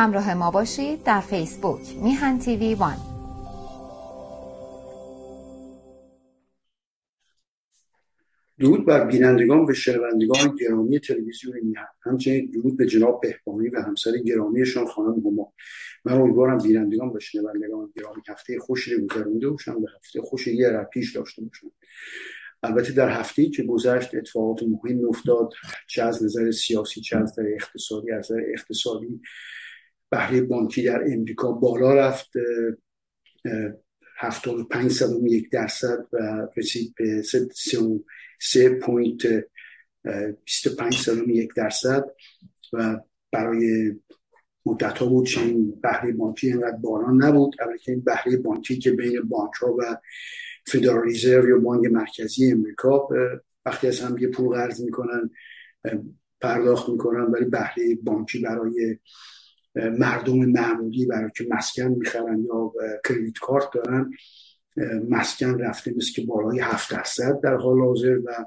همراه ما باشید در فیسبوک میهن تیوی وان. درود بر بینندگان و شنوندگان گرامی تلویزیون میهن. همچنین درود به جناب بهبانی و همسر گرامیشان خانم هما. من امیدوارم بینندگان و شنوندگان گرامی هفته خوشی رو گذرونده باشن و هفته خوشی یه پیش داشته باشن. البته در هفته که گذشت اتفاقات مهم افتاد چه از نظر سیاسی چه از نظر اقتصادی از نظر اقتصادی بهره بانکی در امریکا بالا رفت هفتاد و پنج صدم یک درصد و رسید به سه point بیست و پنج صدم یک درصد و برای مدت ها بود چنین بهره بانکی اینقدر بالا نبود. که این بهره بانکی که بین بانک ها و Federal Reserve یا بانک مرکزی امریکا وقتی از هم یه پول قرض می‌کنن پرداخت می‌کنن ولی بهره بانکی برای مردم معمولی برای که مسکن می‌خرن یا کردیت کارت دارن مسکن رفته مثل که بالای هفت درصد در حال حاضر و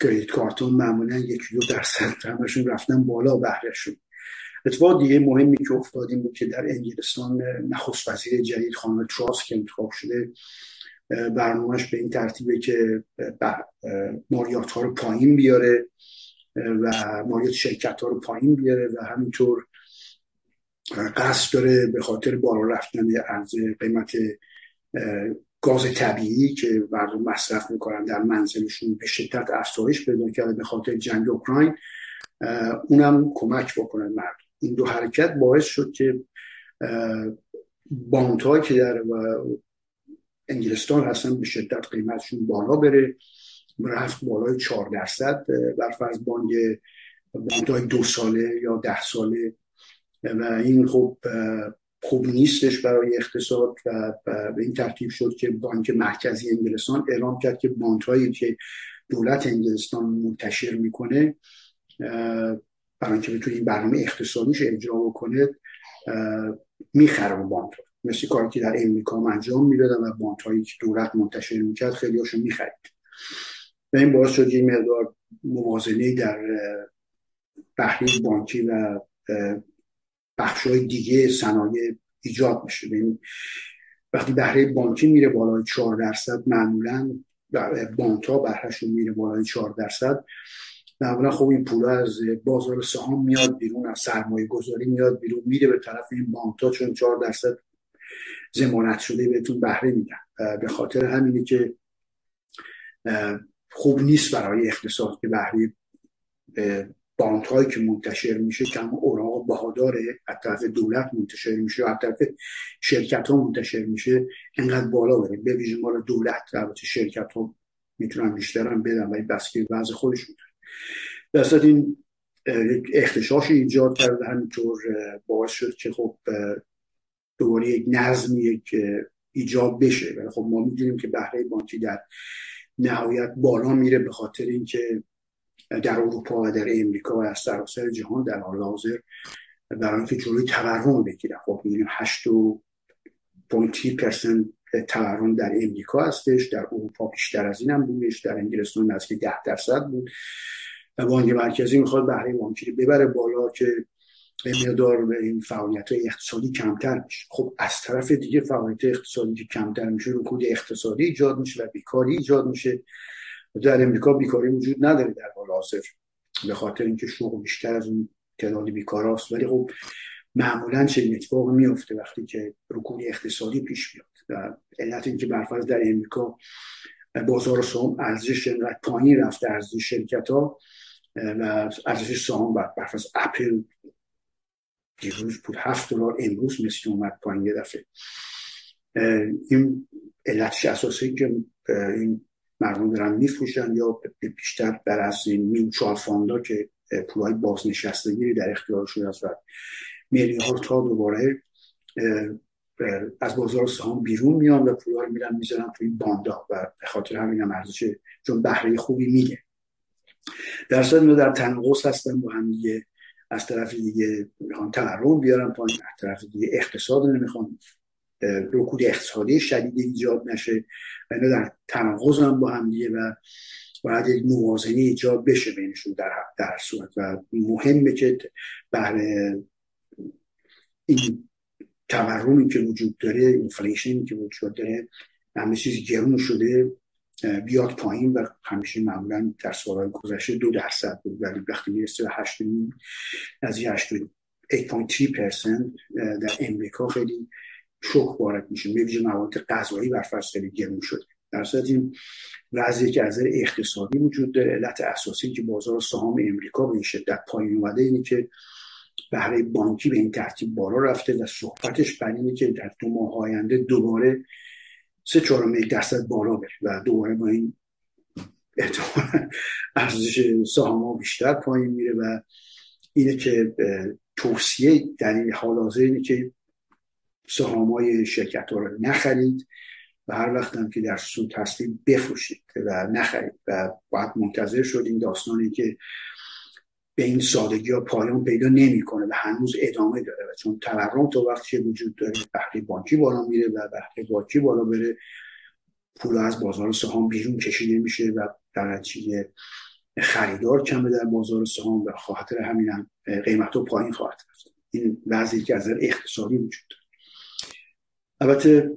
کردیت کارت معمولا یکی دو درصد همشون رفتن بالا بهرهشون. اتفاق دیگه مهمی که افتادیم بود که در انگلستان نخست وزیر جدید خانم تراس که انتخاب شده برنامهش به این ترتیبه که مالیات ها رو پایین بیاره و مالیات شرکت ها رو پایین بیاره و همینطور قصد داره به خاطر بالا رفتن از قیمت گاز طبیعی که مردم مصرف می‌کنن در منزلشون به شدت افزایش پیدا کرده به خاطر جنگ اوکراین اونم کمک بکنه مردم. این دو حرکت باعث شد که بانک که در انگلستان هستن به شدت قیمتشون بالا بره. رفت بالای 4 درصد بر فرض بانک دو ساله یا ده ساله و این خب خوب نیستش برای اقتصاد و به این ترتیب شد که بانک مرکزی انگلستان اعلام کرد که بانک هایی که دولت انگلستان منتشر می‌کنه برای اینکه بتونه این برنامه اقتصادیش اجرا بکنه می‌خرم بانک. مثل کاری که در امریکا انجام می‌دادن و بانک هایی که دولت منتشر می‌کرد خیلی هاشون می‌خرید. و این باعث شد یه مقدار موازنه در بهره بانکی و بخش های دیگه صنایع ایجاد میشه. وقتی بهره بانکی میره بالای 4 درصد معمولا بانک ها بهرهشون میره بالای 4 درصد. اولا خب این پول از بازار سهام میاد بیرون از سرمایه گذاری میاد بیرون میره به طرف این بانک ها چون 4 درصد زمانت شده بهتون بهره میدن. به خاطر همینه که خوب نیست برای اقتصاد که بهره بانک هایی که منتشر میشه کم اوراق بهاداره از طرف دولت منتشر میشه و از طرف شرکت ها منتشر میشه. انقدر بالا بره به ویژه مال دولت البته شرکت ها می‌تونن بیشتر هم بدن ولی بس که وضع خودشون داره. در این اختشاش ایجاد کرد و همینطور باعث شد که خب دوباره یک نظمی که ایجاد بشه. ولی خب ما می‌دونیم که بهره بانکی در نهایت بالا میره به خاطر اینکه در اروپا و در امریکا و از سراسر جهان در حال حاضر برای اینکه جلوی تورم بگیرن خب می‌بینیم 8 درصد تورم در امریکا هستش در اروپا بیشتر از این هم بودش در انگلستان نزدیک 10 درصد بود. و بانک مرکزی می‌خواد بهره بانکی ببره بالا که مقدار این فعالیت های اقتصادی کمتر میشه. خب از طرف دیگه فعالیت اقتصادی که کمتر میشه رکود اقتصادی ایجاد میشه و بیکاری ایجاد میشه. در امریکا بیکاری وجود نداره در حال حاضر. به خاطر اینکه شغل بیشتر از اون تعداد بیکاراست ولی خب معمولا چه اتفاق میفته وقتی که رکود اقتصادی پیش بیاد و علت اینکه برفرض در امریکا بازار سهام ارزش انقدر پایین رفته ارزش شرکت ها و ارزش سهام برفرض اپل دیروز بود هفت دلار امروز مثل اومد پایین یه دفعه. این علتش اساسی که این مردم دارن میفروشن یا بیشتر در از این میوچوال فاندا که پولای بازنشستگی در اختیارشون هست و میلیارد تا دوباره از بازار سهام بیرون میان و پولا رو میرن می‌ذارن توی باندا و به خاطر همین هم ارزش چون بهره خوبی میگه. در صورت در تناقض هستن با هم دیگه از طرف دیگه می‌خوان تورم بیارن پایین از طرف دیگه اقتصاد نمی‌خوان رکود اقتصادی شدید ایجاد نشه. و اینا در تناقض هم با هم دیگه و باید یک موازنه ایجاد بشه بینشون در, در صورت. و مهمه که بهره این تورمی که وجود داره اینفلیشنی که وجود داره همه چیز گرون شده بیاد پایین و همیشه معمولا در سالهای گذشته دو درصد بود. ولی وقتی می‌رسه به هشت از یه هشت 8.3 درصد در امریکا خیلی شوک وارد میشه. می‌بینی مواد غذایی بر خیلی گرون شده. در صورت این وضعی که از اقتصادی وجود داره. علت اساسی که بازار سهام امریکا به این شدت پایین اومده اینه که بهره بانکی به این ترتیب بالا رفته و صحبتش بر اینه که در دو ماه آینده دوباره سه چهارم یک درصد بالا بره و دوباره با این احتمال ارزش سهام بیشتر پایین میره و اینه که توصیه در این حال حاضر اینه که سهام های شرکت ها رو نخرید و هر وقت هم که در سود هستید بفروشید و نخرید و باید منتظر شد این داستانی که به این سادگی ها پایان پیدا نمی‌کنه و هنوز ادامه داره و چون تورم تا وقتی وجود داره بهره بانکی بالا میره و بهره بانکی بالا بره پول از بازار سهام بیرون کشیده میشه و در نتیجه خریدار کمه در بازار سهام و خاطر همین هم قیمت ها پایین خواهد رفت. این وضعی که از اقتصادی وجود داره. البته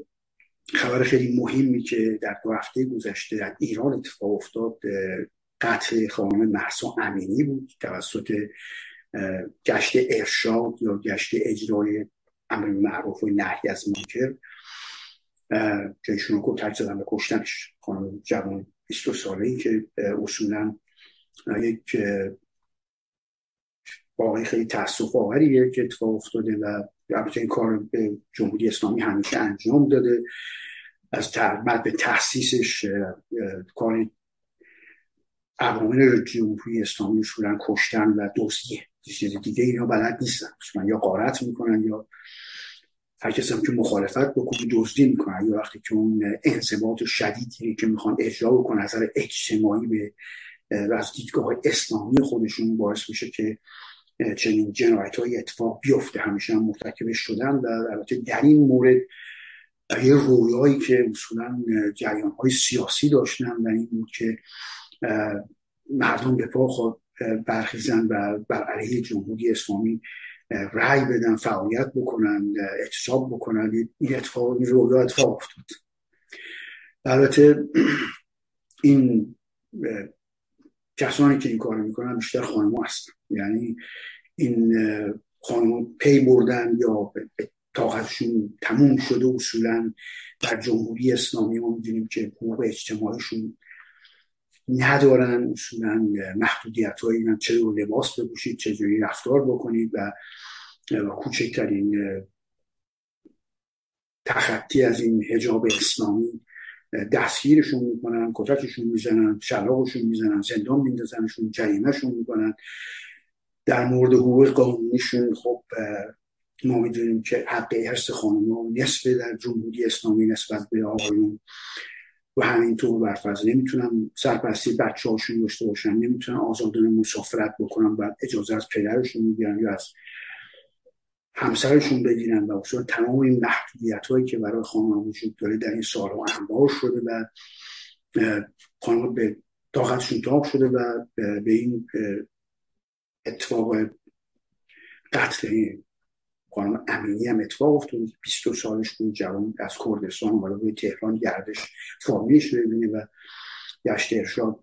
خبر خیلی مهمی که در دو هفته گذشته در ایران اتفاق افتاد قتل خانم محسا امینی بود توسط گشت ارشاد یا گشت اجرای امر معروف و نهی از منکر. که ایشون کتک زدن به کشتنش خانم جوان 22 ساله ای که اصولا یک واقعی خیلی تاسف آوریه که اتفاق افتاده و البته این کار به جمهوری اسلامی همیشه انجام داده. از بعد به تحسیسش کار عوامل جمهوری اسلامی اصولا کشتن و دزدی چیز دیگه اینا بلد نیستن. یا قارت می‌کنن یا هر کسی هم که مخالفت بکنه دزدی می‌کنن یا وقتی که اون انضباط شدیدی که می‌خوان اجرا بکنن نظر اجتماعی به از دیدگاه اسلامی خودشون باعث میشه که چنین جنایت های اتفاق بیفته. همیشه هم مرتکبش شدن و البته در این مورد یه رویایی که اصولا جریان های سیاسی داشتن و این بود که مردم به پا خود برخیزن و بر علیه جمهوری اسلامی رأی بدن فعالیت بکنن اعتصاب بکنن. این اتفاق این رویا اتفاق افتاد. البته این کسانی که این کار می‌کنن بیشتر خانم هستن. یعنی این خانم پی بردن یا طاقتشون تموم شده اصولا در جمهوری اسلامی ما می‌دونیم که حقوق اجتماعیشون ندارن اصولا محدودیت هایی رو لباس بپوشید چجوری رفتار بکنید و کوچکترین تخطی از این هجاب اسلامی دستگیرشون می‌کنن کتکشون می‌زنن شلاقشون می‌زنن زندان میندازنشون جریمهشون می‌کنن. در مورد حقوق قانونیشون خب ما می‌دونیم که حق ارث خانم نصف در جمهوری اسلامی نسبت به آقایون. و همینطور برفرض نمی‌تونن سرپرستی بچه هاشون داشته باشن نمی‌تونن آزادانه مسافرت بکنن و اجازه از پدرشون می‌گیرن یا از همسرشون بگیرن و اصلا تمام این محدودیت هایی که برای خانم وجود داره در این سالها انبار شده و خانم به طاقتشون تاق شده و به این اتفاق قتل خانم امینی هم اتفاق افتاد. 22 سالش بود جوان از کردستان ولی به تهران گردش فامیلش رو ببینه و گشت ارشاد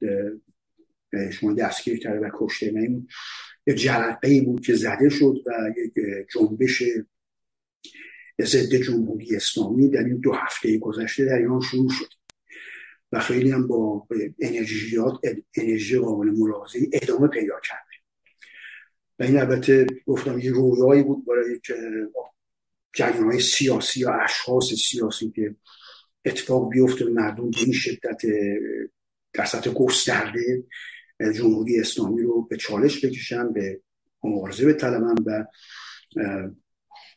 شما دستگیر کرده و کشته. این یه جرقه بود که زده شد و یک جنبش ضد جمهوری اسلامی در این دو هفته گذشته در ایران شروع شد. و خیلی هم با انرژیات انرژی قابل ملاحظه ادامه پیدا کرده و این البته گفتم یه رویایی بود برای جریان های سیاسی یا اشخاص سیاسی که اتفاق بیفته مردم به این شدت در سطح گسترده جمهوری اسلامی رو به چالش بکشن به مبارزه به طلبن و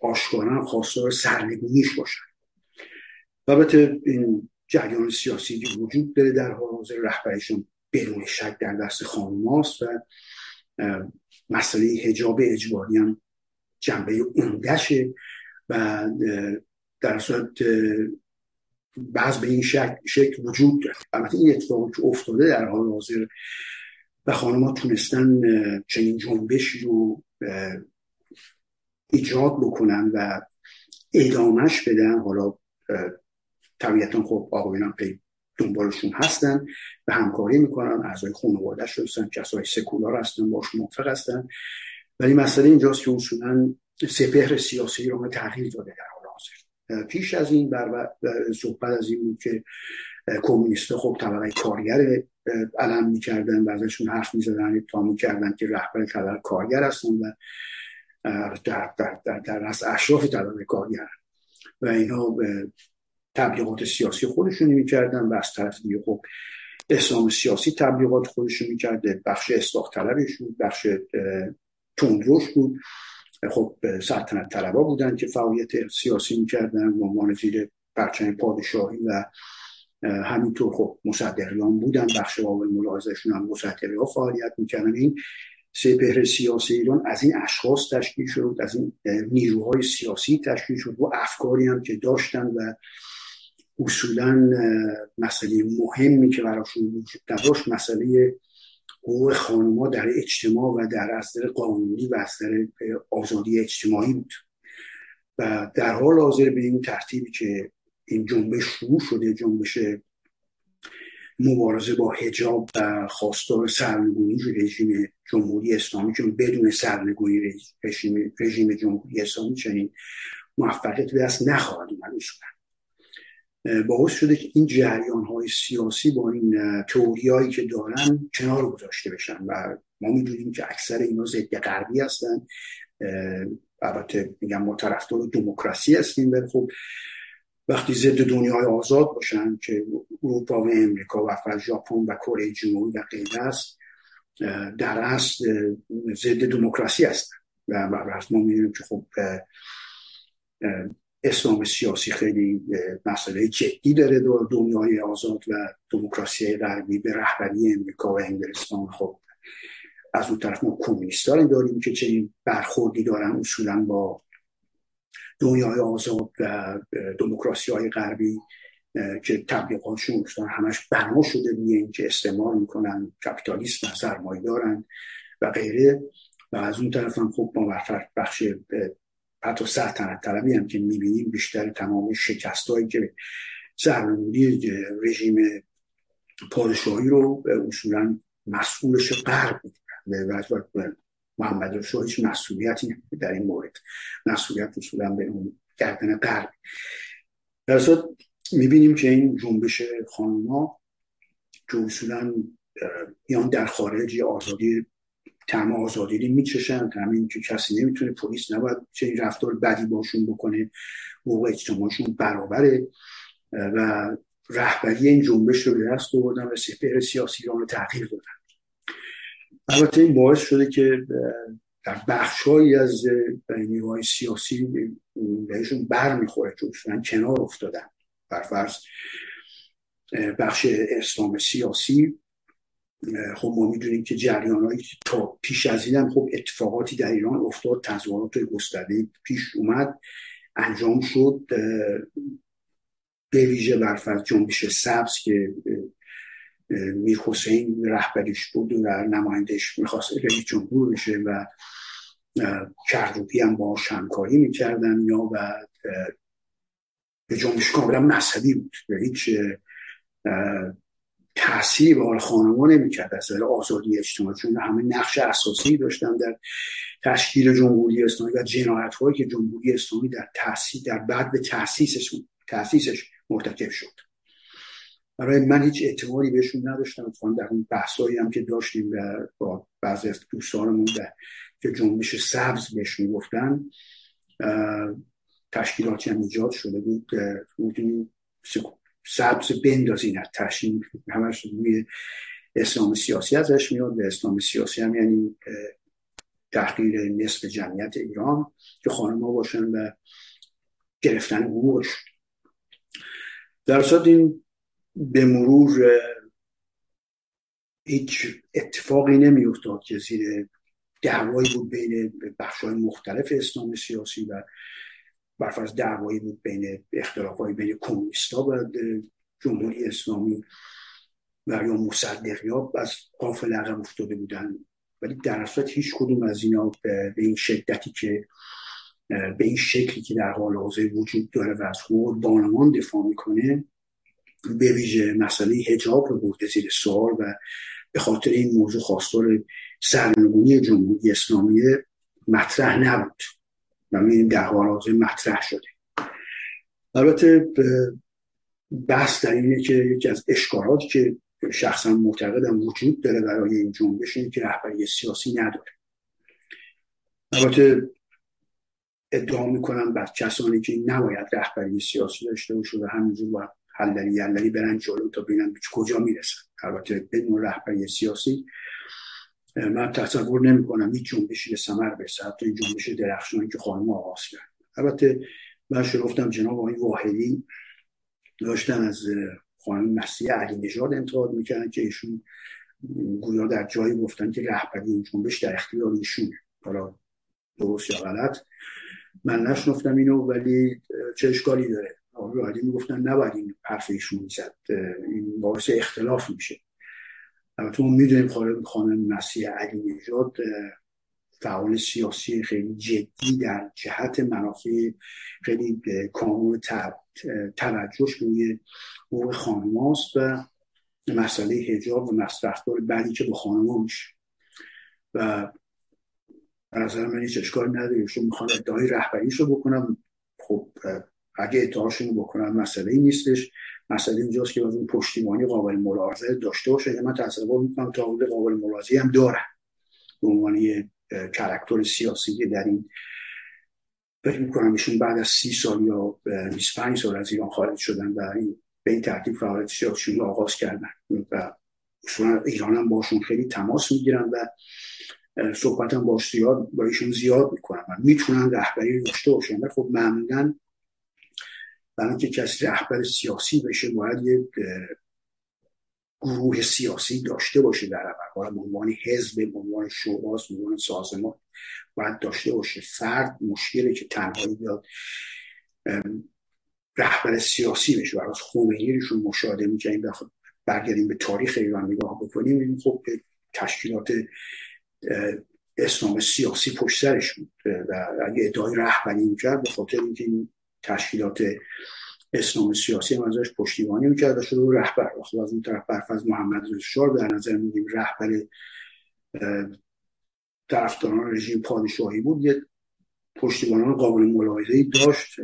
آشکارا خواستار سرنگونیش باشن. البته این جریان سیاسی که وجود داره در حاضر رهبریشون بدون شک در دست خانم و مسئله هجاب اجباری هم جنبه اندشه و در صورت بعض به این شکل وجود داره. البته این اتفاقی که افتاده در حال حاضر و خانم ها تونستن چنین جنبشی رو ایجاد بکنن و ادامش بدن. حالا طبیعتا خب آقایان پی دنبالشون هستن و همکاری می‌کنن اعضای خانوادهش هستن کسای سکولار هستن باش موافق هستن. ولی مسئله اینجاست که اصولا سپهر سیاسی رو تغییر داده در حال حاضر. پیش از این بر صحبت از این بود که کمونیست خب طبقه کارگر علم می‌کردن و ازشون حرف می‌زدن تا می‌کردن که رهبر طبقه کارگر هستن و در, در, در, در اشراف طبقه کارگر. و اینا تبلیغات سیاسی خودشون می‌کردن و از طرف دیگه خب اسلام سیاسی تبلیغات خودشون می‌کرده. بخش اصلاح طلبش بود بخش تندروش بود. خب سلطنت طلبا بودن که فعالیت سیاسی می‌کردن و عنوان زیر پرچم پادشاهی و همینطور خب مصدقیان بودن. بخش قابل ملاحظهشون هم فعالیت می‌کردن. این سپهر سیاسی ایران از این اشخاص تشکیل شد از این نیروهای سیاسی تشکیل شد و افکاری هم که داشتن و اصولا مسئله مهمی که براشون وجود نداشت مسئله حقوق خانما در اجتماع و در اصدر قانونی و اصدر آزادی اجتماعی بود. و در حال حاضر به این ترتیبی که این جنبش شروع شده جنبش مبارزه با هجاب و خواستار سرنگونی رژیم جمهوری اسلامی چون بدون سرنگونی رژیم, رژیم جمهوری اسلامی چنین موفقیت به دست نخواهد اومد. باعث شده که این جریان های سیاسی با این تئوریایی که دارن کنار گذاشته بشن و ما می‌دونیم که اکثر اینا ضد غربی هستن. البته میگم ما طرفدار دموکراسی هستیم ولی خب وقتی ضد دنیای آزاد باشن که اروپا و امریکا و ژاپن و کره جنوبی و غیره است در اصل ضد دموکراسی هستن. و ما می‌دونیم که خب اسلام سیاسی خیلی مسئله جدی داره در دنیای آزاد و دموکراسی غربی به رهبری امریکا و انگلستان. خب از اون طرف ما کمونیستان داریم که چنین برخوردی دارن اصولا با دنیای آزاد و دموکراسی های غربی که تبلیغاتشون همش بنا شده روی اینکه استعمار می‌کنن کپیتالیسم سرمایه دارن و غیره. و از اون طرف هم خب ما بخش حتی سلطنت طلبی هم که می‌بینیم بیشتر تمام هایی که سرنگونی رژیم پادشاهی رو اصولا مسئولش غرب می‌دونن. محمد رسول هیچ مسئولیتی در این مورد. مسئولیت اصولا به اون گردن غرب. در می‌بینیم که این جنبش خانوما که اصولا بیان در خارج آزادی تم آزادی میچشن همین که کسی نمی‌تونه پلیس نباید چه رفتار بدی باشون بکنه. حقوق اجتماعشون برابره. و رهبری این جنبش رو به دست آوردن و سپهر سیاسی رو تغییر دادن. البته این باعث شده که در بخشهایی از نیروهای سیاسی بهشون بر می‌خوره که کنار افتادن. برفرض بخش اسلام سیاسی خب ما می‌دونیم که جریان تا پیش از این خب اتفاقاتی در ایران افتاد تظاهرات گسترده پیش اومد انجام شد به ویژه برفرض جنبش سبز که میر حسین رهبریش بود و نمایندش می‌خواست رئیس جمهور بشه و کردوبی هم با همکاری می‌کردن یا و به جنبش کاملا مذهبی بود هیچ تاثیر به خانما نمی‌کرد. از آزادی اجتماعی چون همه نقش اساسی داشتن در تشکیل جمهوری اسلامی و جنایت هایی که جمهوری اسلامی در تاسیس در بعد به تاسیسش تاسیسش مرتکب شد. برای من هیچ اعتمادی بهشون نداشتم. اتفاقا در اون بحثایی هم که داشتیم با بعضی از دوستانمون که جنبش سبز بهش می‌گفتن تشکیلاتی هم ایجاد شده بود. سبز بندازین از تشین همش روی اسلام سیاسی ازش میاد. به اسلام سیاسی هم یعنی تحقیر نصف جمعیت ایران که خانم ها باشن و گرفتن حقوقش در صورت این به مرور هیچ اتفاقی نمیافتاد که زیر دعوایی بود بین بخش های مختلف اسلام سیاسی و برفرض دعوایی بود بین اختلاف های بین کمونیستا و جمهوری اسلامی و یا مصدقی ها از قافل عقب افتاده بودن. ولی در اصل هیچ کدوم از اینا به این شدتی که به این شکلی که در حال حاضر وجود داره و از حقوق بانوان دفاع می‌کنه به ویژه مسئله هجاب رو برده زیر سوال و به خاطر این موضوع خواستار سرنگونی جمهوری اسلامی مطرح نبود. این حال حاضر مطرح شده. البته بحث در اینه که یکی از اشکالاتی که شخصا معتقدم وجود داره برای این جنبش اینه که رهبری سیاسی نداره. البته ادعا می‌کنم بر کسانی که نباید رهبری سیاسی داشته باشه و همینجور باید حللی یللی برن جلو تا ببینن کجا می‌رسن. البته بدون رهبری سیاسی من تصور نمی کنم هیچ جنبشی ثمر برسه حتی این جنبش درخشانی که خانم آغاز کرد. البته من گفتم جناب آقای واحدی داشتن از خانم مسیح علی نژاد انتقاد می‌کردن که ایشون گویا در جایی گفتن که رهبری این جنبش در اختیار ایشونه حالا درست یا غلط من نشنفتم اینو ولی چه اشکالی داره؟ آقای می می‌گفتن نباید این حرف ایشون می‌زد. این باعث اختلاف میشه. البته ما می‌دونیم خانم مسیح علی نژاد فعال سیاسی خیلی جدی در جهت منافع خیلی کامل توجهش روی حقوق خانماست و مسئله هجاب و رفتار بعدی که به خانما میشه. و از من هیچ اشکال نداره. چون می‌خوان ادعای رهبریش رو بکنم. خب اگه ادعاشون رو بکنن مسئله ای نیستش. مسئله اینجاست که اون پشتیبانی قابل ملاحظه داشته باشه. من تصور می‌کنم تا قابل ملاحظه هم دارن. به عنوان یه کرکتور سیاسی که در این فکر می‌کنم ایشون بعد از سی سال یا 25 سال از ایران خارج شدن و این به این ترتیب فعالیت سیاسی آغاز کردن و ایران هم باشون خیلی تماس می‌گیرن و صحبت هم باش زیاد با ایشون زیاد می‌کنن و می‌تونن رهبری داشته باشن. خب معمولا برای اینکه کسی رهبر سیاسی بشه باید یه گروه سیاسی داشته باشه در حالا به عنوان حزب به عنوان شوراز به عنوان سازمان باید داشته باشه. فرد مشکلی که تنهایی بیاد رهبر سیاسی بشه برای خمینی رو مشاهده می‌کنیم برگردیم به تاریخ ایران نگاه بکنیم. خب تشکیلات اسلام سیاسی پشت سرش بود. و اگه ادعای رهبری می‌کرد به خاطر اینکه این تشکیلات اسلام سیاسی هم ازش پشتیبانی می‌کرد و شده رهبر. خب از اون طرف برفض محمد رضا در نظر میگیم رهبر طرفداران رژیم پادشاهی بود. یه پشتیبانان قابل ملاحظه داشت.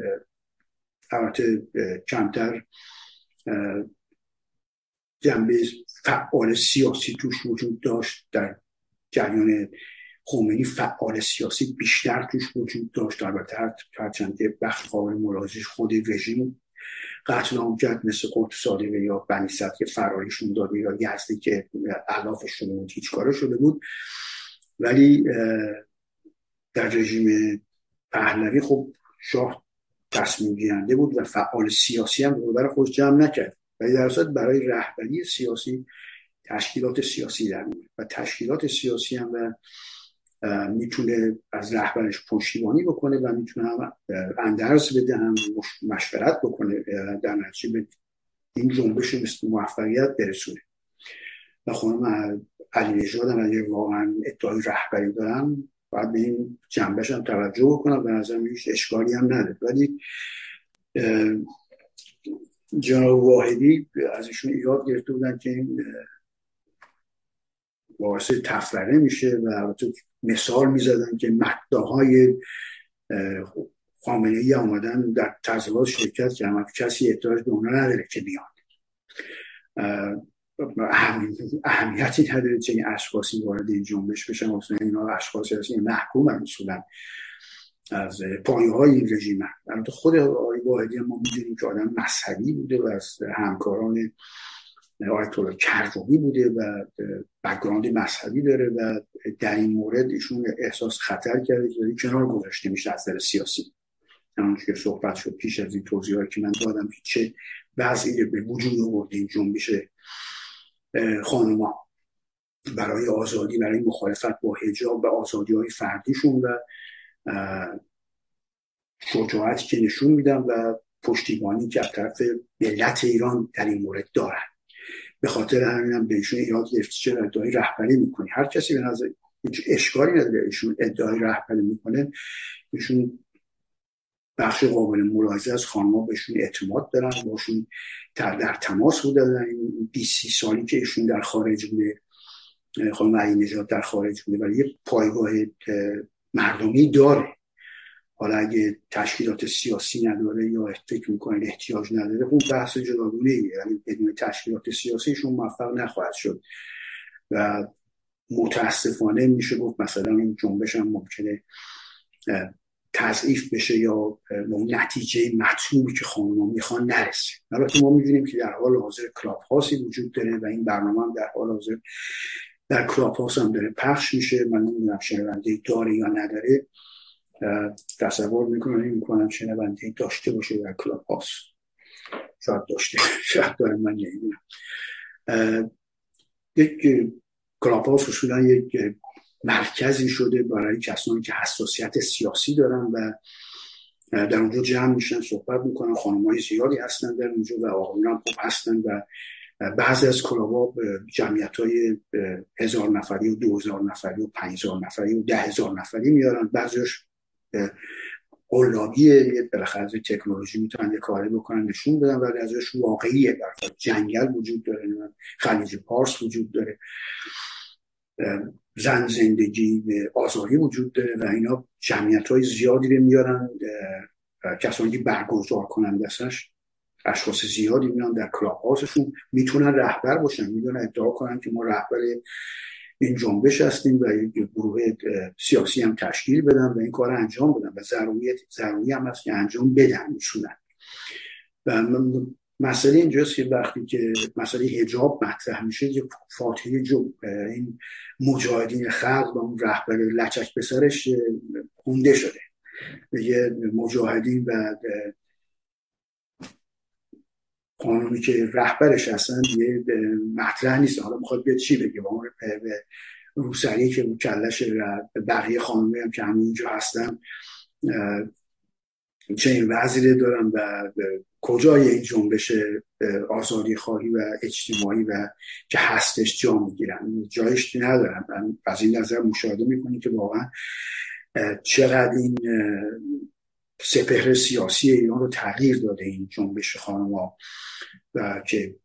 البته کمتر جنبه فعال سیاسی توش وجود داشت در جریان خمینی فعال سیاسی بیشتر توش وجود داشت. البته هرچند که بخش قابل ملاحظش خود رژیم قتل کرد مثل صادقه یا بنی که فراریشون داد یا یزدی که علافشون بود هیچ کاره شده بود. ولی در رژیم پهلوی خب شاه تصمیم گیرنده بود و فعال سیاسی هم برای خود جمع نکرد. ولی در برای رهبری سیاسی تشکیلات سیاسی در و تشکیلات سیاسی هم و می‌تونه از رهبرش پشتیبانی بکنه و می‌تونه هم اندرز بده هم مشورت بکنه در نتیجه به این جنبش مثل موفقیت برسونه. و خانم علی نژاد هم اگه واقعا ادعای رهبری دارن باید به این جنبش هم توجه بکنم. به نظر هیچ اشکالی هم نداره. ولی جناب واحدی از ایشون ایراد گرفته بودن که این باعث تفرقه میشه و البته مثال می‌زدن که مداهای خامنه ای آمدن در تظاهرات شرکت کردن کسی احتیاج به اونا نداره که بیان اهمیتی نداره چه این اشخاصی وارد این جنبش بشن. اصلا اینا اشخاصی هستن محکوم اصولا از پایه های این رژیم خود آقای واحدی ما می‌دونیم که آدم مذهبی بوده و از همکاران آیت کرجوی بوده و background مذهبی داره و در این مورد ایشون احساس خطر کرده که کنار گذاشته میشه از نظر سیاسی. همونجور که صحبت شد پیش از این توضیحاتی که من دادم که چه وضعی به وجود آورده این جنبش خانوما. برای آزادی برای مخالفت با حجاب و آزادی های فردیشون و شجاعتی که نشون میدن و پشتیبانی که از طرف ملت ایران در این مورد دارن. به خاطر همینم بهشون ایراد گرفت چرا ادعای رهبری می‌کنی. هر کسی به نظر هیچ اشکالی نداره ایشون ادعای رهبری می‌کنه. ایشون بخش قابل ملاحظه از خانمها بهشون اعتماد دارن باشون در, در تماس بودن. این 20 سالی که ایشون در خارج بوده خانم علی نجات در خارج بوده ولی یه پایگاه مردمی داره. حالا اگه تشکیلات سیاسی نداره یا فکر می‌کنه احتیاج نداره اون بحث جداگونه یعنی بدون تشکیلات سیاسیشون موفق نخواهد شد. و متاسفانه میشه گفت مثلا این جنبش هم ممکنه تضعیف بشه یا نتیجه مطلوبی که خانم می‌خوان نرسه. البته ما می‌دونیم که در حال حاضر کلاب هاسی وجود داره و این برنامه هم در حال حاضر در Clubhouse هم داره پخش میشه. من نمی‌دونم شنونده داره یا نداره. تصور می‌کنم می‌کنم شنونده داشته باشه در Clubhouse شاید داشته شاید داره من نمی‌دونم. یک club اصولا یک مرکزی شده برای کسانی که حساسیت سیاسی دارن و در اونجا جمع میشن صحبت می‌کنن خانم های زیادی هستن در اونجا و آقایون هم خوب هستن و بعضی از کلابا جمعیت های هزار نفری و دو هزار نفری و پنج هزار نفری و ده هزار نفری میارن. بعضیش قلابیه بالاخره تکنولوژی می‌تونن یه کاری بکنن نشون بدن ولی ازش واقعیه. در جنگل وجود داره خلیج پارس وجود داره. زن زندگی آزاری وجود داره و اینا جمعیت های زیادی رو میارن کسانی برگزار کنن دستش اشخاص زیادی میان در کلاب هاوسشون می‌تونن رهبر باشن می‌تونن ادعا کنن که ما رهبر این جنبش هستیم و یک گروه سیاسی هم تشکیل بدن و این کار انجام بدن و ضروریت ضروری هم هست که انجام بدن میشونن و مسئله اینجاست که وقتی که مسئله هجاب مطرح میشه یه فاتحه جو این مجاهدین خلق و اون رهبر لچک پسرش خونده شده. یه مجاهدین و قانونی که رهبرش هستن یه مطرح نیست. حالا می‌خواد بیاد چی بگه؟ با روسری که کلش بقیه خانمی هم که همینجا هستن چه وزیره دارن و کجای این جنبش آزادی خواهی و اجتماعی و که هستش جا می‌گیرن. جایش ندارن. من از این نظر مشاهده می‌کنی که واقعا چقدر این سپهر سیاسی ایران رو تغییر داده این جنبش خانم و که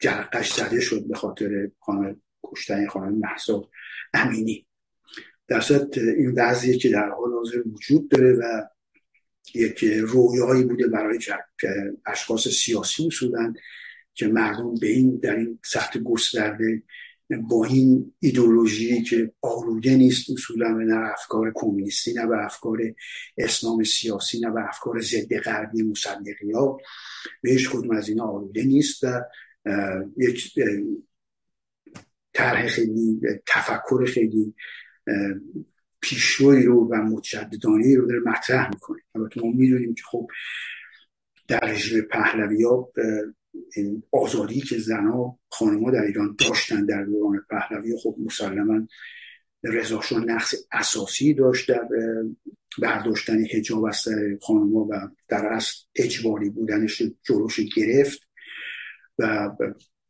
جرقش زده شد به خاطر خانم کشتن خانم محسا امینی. در این وضعیه که در حال حاضر وجود داره و یک رویایی بوده برای اشخاص سیاسی اصولا که مردم به این در این سطح گسترده با این ایدولوژی که آلوده نیست اصولا نه افکار کمونیستی نه به افکار اسلام سیاسی نه به افکار ضد غربی مصدقی ها به هیچ کدوم از اینا آلوده نیست و یک طرح خیلی تفکر خیلی پیشروی رو و متجددانه رو داره مطرح می‌کنه. البته ما می‌دونیم که خب در رژیم پهلوی ها این آزادی که زنها خانمها در ایران داشتن در دوران پهلوی خب مسلما رضاشاه نقص اساسی داشت در برداشتن هجاب از سر خانمها و در اصل اجباری بودنش جلوش گرفت و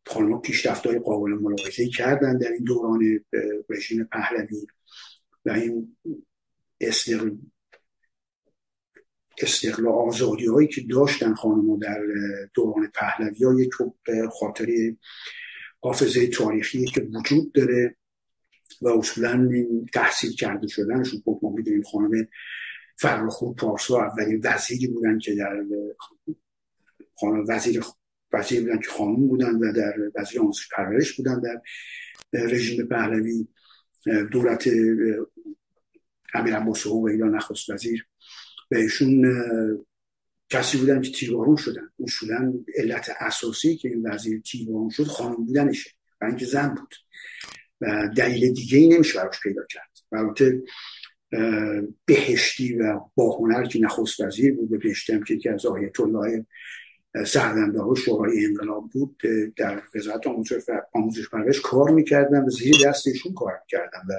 خانمها پیشرفت های قابل ملاحظه کردن در این دوران رژیم پهلوی و این استقلال آزادی هایی که داشتن خانم در دوران پهلوی ها یک خاطری حافظه تاریخی که وجود داره و اصولا تحصیل کرده شدن شد خب ما می‌دونیم خانم فرخو پارسا اولین وزیری بودن که در خانم وزیر وزیر بودن که خانم بودن و در وزیر آموزش پرورش بودن در رژیم پهلوی دولت امیر و ایران نخست وزیر. و ایشون کسی بودن که تیربارون شدن. اصولا علت اساسی که این وزیر تیربارون شد خانم بودنشه و اینکه زن بود. و دلیل دیگه ای نمیشه براش پیدا کرد. بهشتی و با هنر که نخست وزیر بود بهشتی هم که یکی از آیت الله سرزنده ها شورای انقلاب بود در وزارت آموزش پرورش کار می‌کردن و زیر دست ایشون کار می‌کردن. و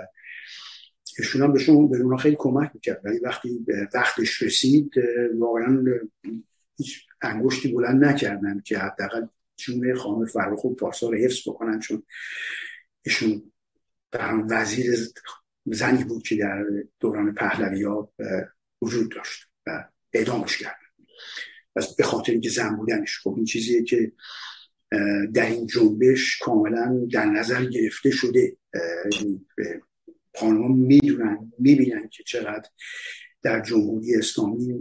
ایشون هم بهشون به اونا خیلی کمک می‌کرد. ولی وقتی وقتش رسید واقعا هیچ انگشتی بلند نکردن که حداقل جون خانم فرخ و پارسا رو حفظ بکنن چون ایشون وزیر زنی بود که در دوران پهلوی ها وجود داشت و اعدامش کردن پس به خاطر اینکه زن بودنش خب این چیزیه که در این جنبش کاملا در نظر گرفته شده. خانم می‌دونن می‌بینن که چقدر در جمهوری اسلامی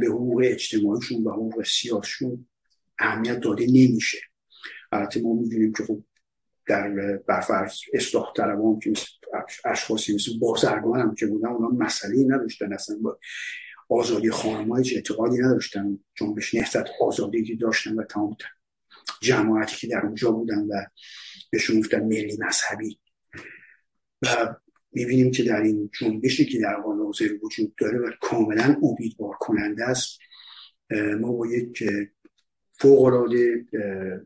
به حقوق اجتماعیشون و حقوق سیاسشون اهمیت داده نمیشه. البته ما می‌دونیم که خب در برفرض اصلاح طلبان که اشخاصی مثل بازرگان هم که بودن اونا مسئله نداشتن اصلا با آزادی خانم های اعتقادی نداشتن. جنبش نهضت آزادی که داشتن و تمام جماعتی که در اونجا بودن و بهشون گفتن ملی مذهبی. و می‌بینیم که در این جنبشی که در حال حاضر وجود داره و کاملا امیدوار کننده است ما با یک فوقالعاده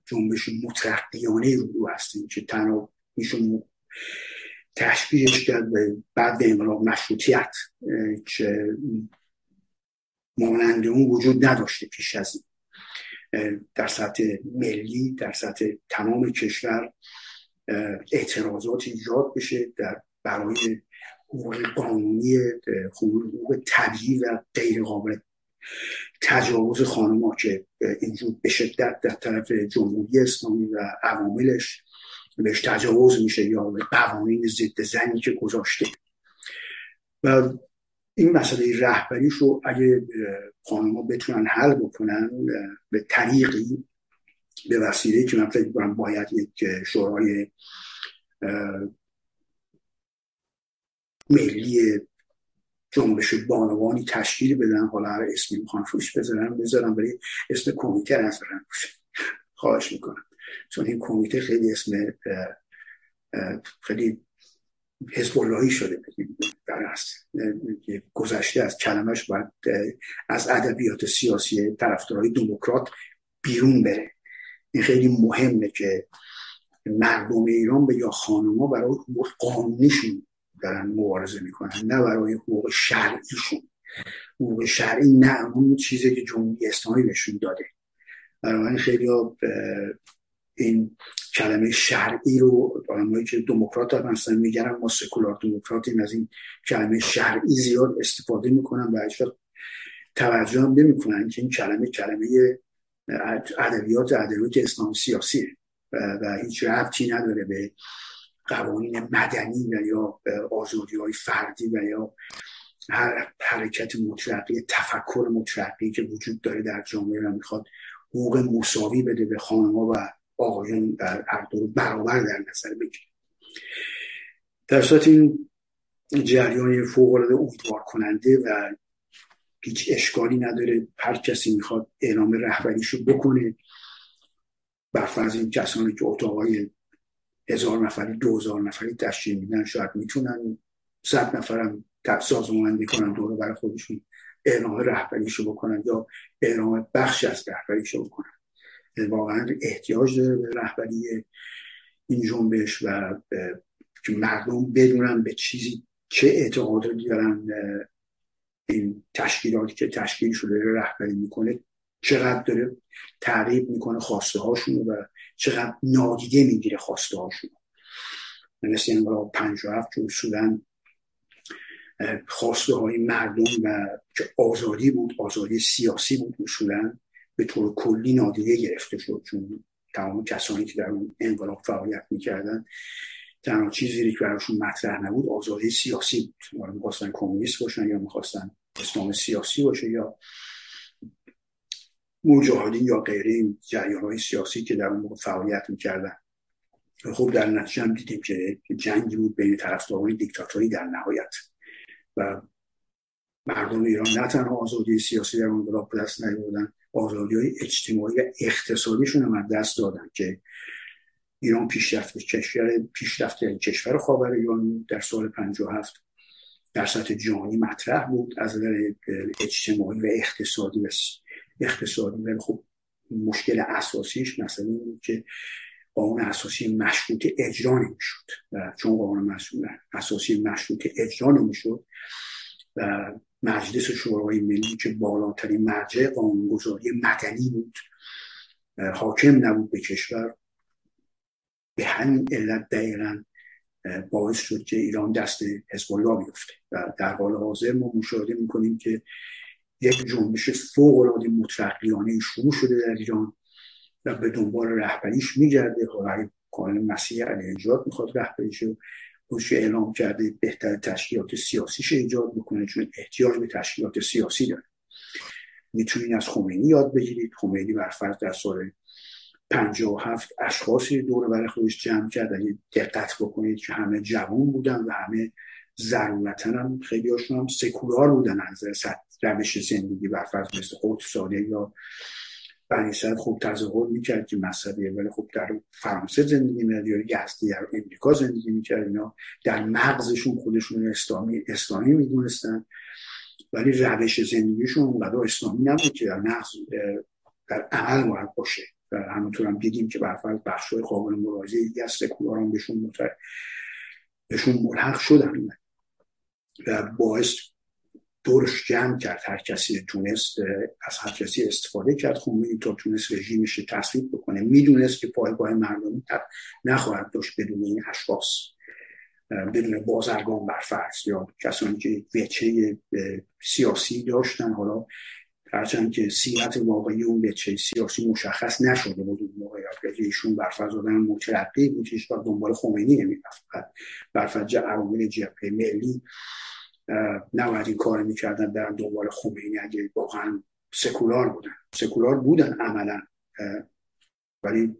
جنبش مترقیانه رو هستیم که تنها میشون تشبیهش کرد به بعد انقلاب مشروطیت که مانند اون وجود نداشته پیش از این. در سطح ملی در سطح تمام کشور اعتراضات ایجاد بشه در برای حقوق قانونی حقوق طبیعی و غیر قابل تجاوز خانما که اینجور به شدت در طرف جمهوری اسلامی و عواملش بهش تجاوز میشه یا به قوانین ضد زنی که گذاشته. و این مسئله رهبریش رو اگه خانما بتونن حل بکنن به طریقی به وسیله که من فکر باید یک شورای ملی جنبش بانوانی تشکیل بدن. حالا هر اسمی می‌خوان روش بذارن بذارن ولی اسم کمیته نذارن. خواهش می‌کنم. چون این کمیته خیلی اسم خیلی حزب اللهی شده. در گذشته از کلمش باید از ادبیات سیاسی طرفدارای دموکرات بیرون بره. این خیلی مهمه که مردم ایران به یا خانوما برای حقوق قانونیشون دارن مبارزه می‌کنن نه برای حقوق شرعیشون. حقوق شرعی نه اون چیزی که جمهوری اسلامی بهشون داده. برای خیلی این کلمه شرعی رو آدمایی که دموکرات هم هستن میگن ما سکولار دموکراتیم از این کلمه شرعی زیاد استفاده می‌کنن و هیچ توجه هم که این کلمه کلمه ادبیات ادبیات اسلام سیاسیه و, هیچ ربطی نداره به قوانین مدنی و یا آزادی های فردی و یا هر حرکت مطلقی تفکر مطلقی که وجود داره در جامعه و می‌خواد حقوق مساوی بده به خانمها و آقایان در هر دو برابر در نظر بگیره. در صورت این جریان فوق العاده امیدوار کننده و هیچ اشکالی نداره. هر کسی می‌خواد اعلام رهبریشو بکنه. برفرض این کسانی که اتاقای هزار نفری دو هزار نفری تشکیل میدن. شاید می‌تونن صد نفرم سازمان می‌کنن دوره برای خودشون اعلام رهبریشو بکنن یا اعلام بخش از رهبریشو بکنن. واقعا احتیاج داره به رهبری این جنبش و که مردم بدونن به چیزی چه اعتقاداتی دارن. این تشکیلاتی که تشکیل شده رهبری می‌کنه چقدر داره تعریب می‌کنه خواسته هاشون و چقدر نادیده می‌گیره خواسته هاشون مثل انقلاب پنج و هفت که اصولا خواسته های مردم و که آزادی بود آزادی سیاسی بود اصولا به طور کلی نادیده گرفته شد. چون تمام کسانی که در اون انقلاب فعالیت می‌کردن تنها چیزی که براشون مطرح نبود آزادی سیاسی بود. می‌خواستن کمونیست باشن یا می‌خواستن اسلام سیاسی باشه یا مجاهدین یا غیره این جریان های سیاسی که در اون موقع فعالیت می‌کردن. خب در نتیجه هم دیدیم که جنگی بود بین طرفداران دیکتاتوری در نهایت. و مردم ایران نه تنها آزادی سیاسی در انقلاب به دست نیاوردن آزادی های اجتماعی و اقتصادیشون هم دست دادن که ایران پیشرفت کشور پیشرفت کشور خاور ایران در سال 57 در سطح جهانی مطرح بود از نظر اجتماعی و اقتصادی. و اقتصادی ولی خب مشکل اساسیش مثلا این که قانون اساسی مشروط اجرا نمی‌شد. و چون قانون اساسی مشروط اجرا نمی‌شد و مجلس شورای ملی که بالاترین مرجع قانونگذاری مدنی بود حاکم نبود به کشور به همین علت دقیقا باعث شد که ایران دست حزب الله بیفته. و در حال حاضر ما مشاهده می‌کنیم که یک جنبش فوق العاده مترقیانه شروع شده در ایران و به دنبال رهبریش میگرده. حالا کانال مسیح علی نجات می‌خواد رهبریش رو اعلام کرده بهتر تشکیلات سیاسیش ایجاد بکنه چون احتیاج به تشکیلات سیاسی داره. می‌تونید از خمینی یاد بگیرید. خمینی برفرض در سال 57 اشخاصی دور برای خودش جمع کرد. اگه دقت بکنید که همه جوان بودن و همه ضرورتا هم خیلی هاشون هم سکولار بودن از روش زندگی برفرض مثل ساده یا بنی سعد خوب تظاهر می‌کرد که مذهبیه ولی خب در فرانسه زندگی می‌کرد یا یزدی در امریکا زندگی می‌کرد. اینا در مغزشون خودشون اسلامی اسلامی می‌دونستن. ولی روش زندگیشون اونقدر اسلامی نبود که در مغز در عمل باید باشه. و همونطور هم دیدیم که برفرض بخش های قابل ملاحظه دیگه از سکولاران بهشون. بهشون ملحق شدن. و باعث دورش جمع کرد. هر کسی تونست از هر کسی استفاده کرد. خمینی تا تونست رژیمش تصویب بکنه. می‌دونست که پایگاه مردمی نخواهد داشت بدون این اشخاص. بدون بازرگان برفرض یا کسانی که وچه سیاسی داشتن. حالا هرچند که سیرت واقعی اون وچه سیاسی مشخص نشده بود. اون موقع ایشون برفرض آدم مترقی بود که دنبال خمینی نمی‌رفت. برفرض عوامل جبهه ملی نباید این کار می‌کردن در دنبال خمینی اگه واقعا سکولار بودن. سکولار بودن عملا. ولی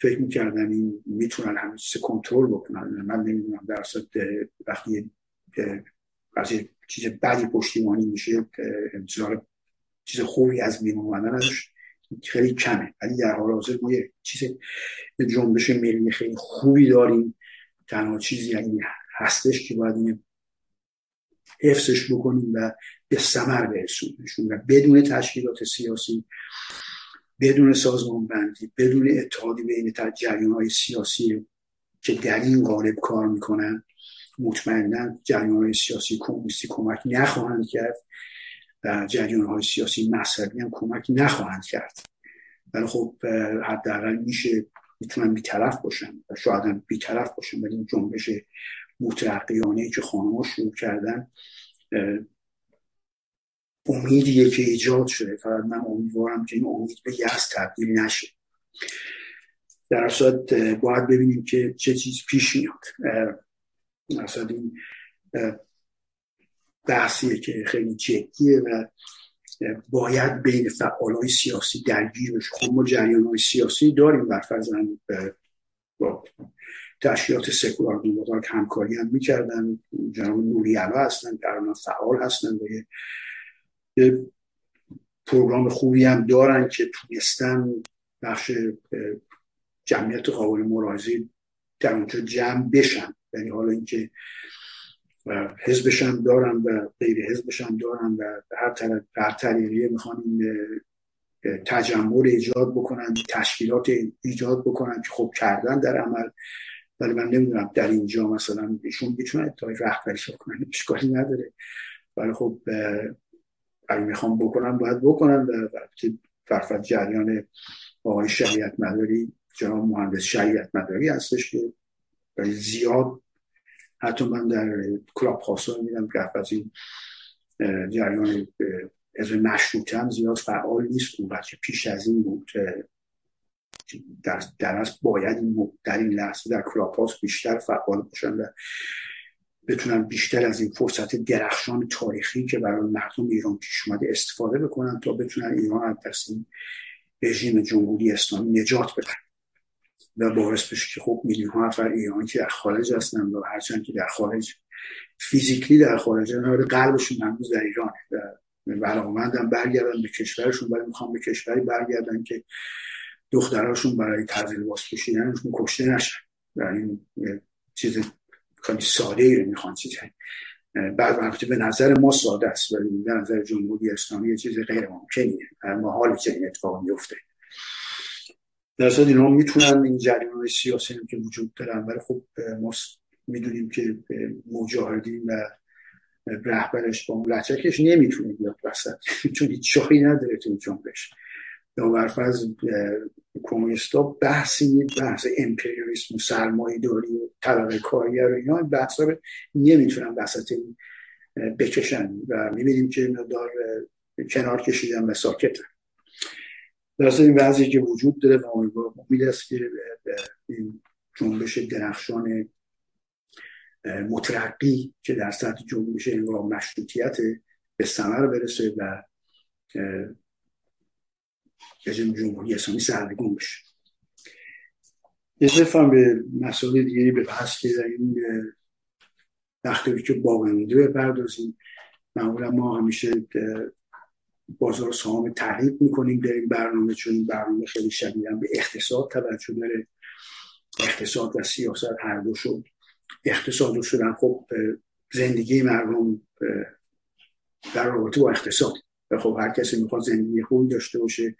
فکر می‌کردن این می‌تونن چیز کنترل بکنن. من نمی‌دونم در وقتی از چیز بدی پشتیبانی میشه انتظار چیز خوبی از میمون اومدن ازش خیلی کمه. ولی در حال حاضر ما یه چیز جنبش ملی خیلی خوبی داریم. تنها چیزی یعنی هستش که باید حفظش بکنیم و به سمر برسونیمشون و بدون تشکیلات سیاسی بدون سازمان بندی بدون اتحادی بین جریان های سیاسی که در این قالب کار می‌کنن مطمئنا جریان های سیاسی کمونیستی کمک نخواهند کرد و جریان های سیاسی مذهبی هم کمک نخواهند کرد. ولی خب حداقل میشه می‌تونن بیطرف باشن و شاید هم بیطرف باشن ولی این جنبش مترقیانه که خانمها شروع کردن امیدیه که ایجاد شده فقط من امیدوارم که این امید به یست تبدیل نشه. در اصلا باید ببینیم که چه چیز پیش میاد. اصلا این بحثیه که خیلی جدیه و باید بین فعال سیاسی درگیر بشه. خب ما جریان های سیاسی داریم بر با تشکیلات سکولار که همکاری هم می‌کردن. جناب نوری علا هستن در فعال هستن و یه پروگرام خوبی هم دارن که تونستن بخش جمعیت قابل مرازی در اونجا جمع بشن. یعنی حالا اینکه حزبشم دارن و غیر حزبشم دارن و هر طرف هر طریقی می‌خوان این تجمع ایجاد بکنن تشکیلات ایجاد بکنن که خب کردن در عمل. ولی من نمی‌دونم در اینجا مثلا ایشون می‌تونه تا رهبری کنن اشکالی نداره. ولی خب اگه می‌خوام بکنم باید بکنم و فرفت جریان آقای شریعت مداری جناب مهندس شریعت مداری هستش که زیاد حتی من در کلاب خاصا میدم که از این جریان از مشروطه هم زیاد فعال نیست. اون بچه پیش از این بود در, در از باید در این لحظه در کلاب بیشتر فعال باشن و بتونن بیشتر از این فرصت درخشان تاریخی که برای مردم ایران پیش اومده استفاده بکنن تا بتونن ایران از دست رژیم جمهوری اسلامی نجات بدن. و باعث بشه که خب میلیون ها نفر ایرانی که در خارج هستن و هرچند که در خارج فیزیکلی در خارج قلبشون هنوز در ایران و علاقمندم برگردن به کشورشون ولی می‌خوام به کشوری برگردن که دختراشون برای طرز لباس پوشیدنشون کشته نشن. و این چیز خیلی ساده ای رو می‌خوان چیز بعد وقتی به نظر ما ساده است ولی به نظر جمهوری اسلامی یه چیز غیر ممکنیه. محالی که این اتفاق میفته در اصلا اینا می‌تونن این جریان سیاسی که وجود دارن ولی خب ما می‌دونیم که مجاهدین و رهبرش با اون لچکش نمی‌تونه بیاد وسط. چون هیچ شاهی نداره تو جنبش. برفرض کمونیستا بحثی بحث امپریالیسم و سرمایه داری و طبقه کارگر و اینا بحث رو نمی‌تونن وسط بکشن و می‌بینیم که دار کنار کشیدن و ساکتن. در این وضعی که وجود داره و امید است که این جنبش درخشان مترقی که در سطح جنبش انقلاب مشروطیت به ثمر برسه و رژیم جمهوری اسلامی سرنگون بشه. یه به مسئله دیگری به بحث که در این وقتی که باقی مونده بپردازیم. معمولا ما همیشه بازار سهام تحریک می‌کنیم در این برنامه چون برنامه خیلی شدیدا به اقتصاد توجه داره. اقتصاد و سیاست هر دو شد. اقتصاد شدن خب زندگی مردم در رابطه با اقتصاد. و خب هر کسی می‌خواد زندگی خوبی داشته باشه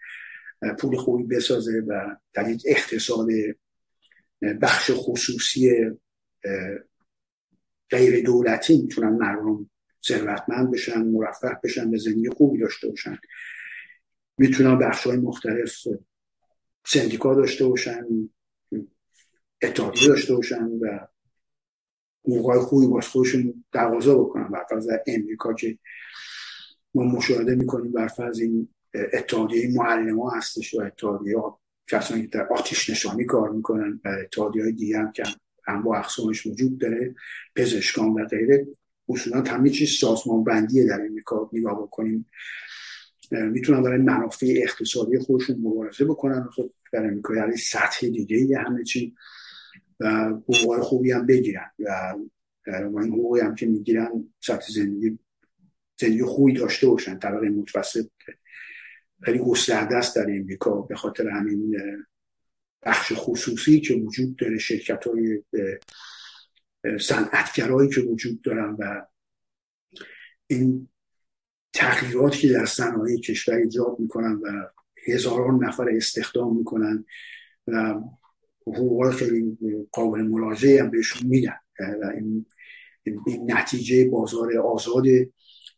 پول خوبی بسازه و در یک اقتصاد بخش خصوصی غیر دولتی می‌تونن مردم ثروتمند بشن مرفه بشن به زندگی خوبی داشته باشن. می‌تونن بخش های مختلف سندیکا داشته باشن اتحادیه داشته باشن و حقوقهای خوبی باز خودشون دوازه بکنن. برفرض در امریکا که ما مشاهده می‌کنیم برفرض این اتحادیه معلم هستش و اتحادیه کسانی که در آتیش نشانی کار می‌کنن و اتحادیه های دیگه هم که هم با اقسامش وجود داره پزشکان و غیره اصولا همه چیز سازمان بندیه در این کار نگاه بکنیم. می‌تونن برای منافع اقتصادی خودشون مبارزه بکنن خب امریکا یعنی سطح دیگه یه همه چی و حقوق خوبی هم بگیرن و این حقوقی هم که می‌گیرن سطح زندگی زندگی خوبی داشته باشن طبقه متوسط. خیلی گسترده است در امریکا به خاطر همین بخش خصوصی که وجود داره شرکت های صنعتگرایی که وجود دارن و این تغییراتی که در صنایع کشور ایجاد می‌کنن و هزاران نفر استخدام می‌کنن و حقوق خیلی قابل ملاحظه هم بهشون میدن. و این, این نتیجه بازار آزاد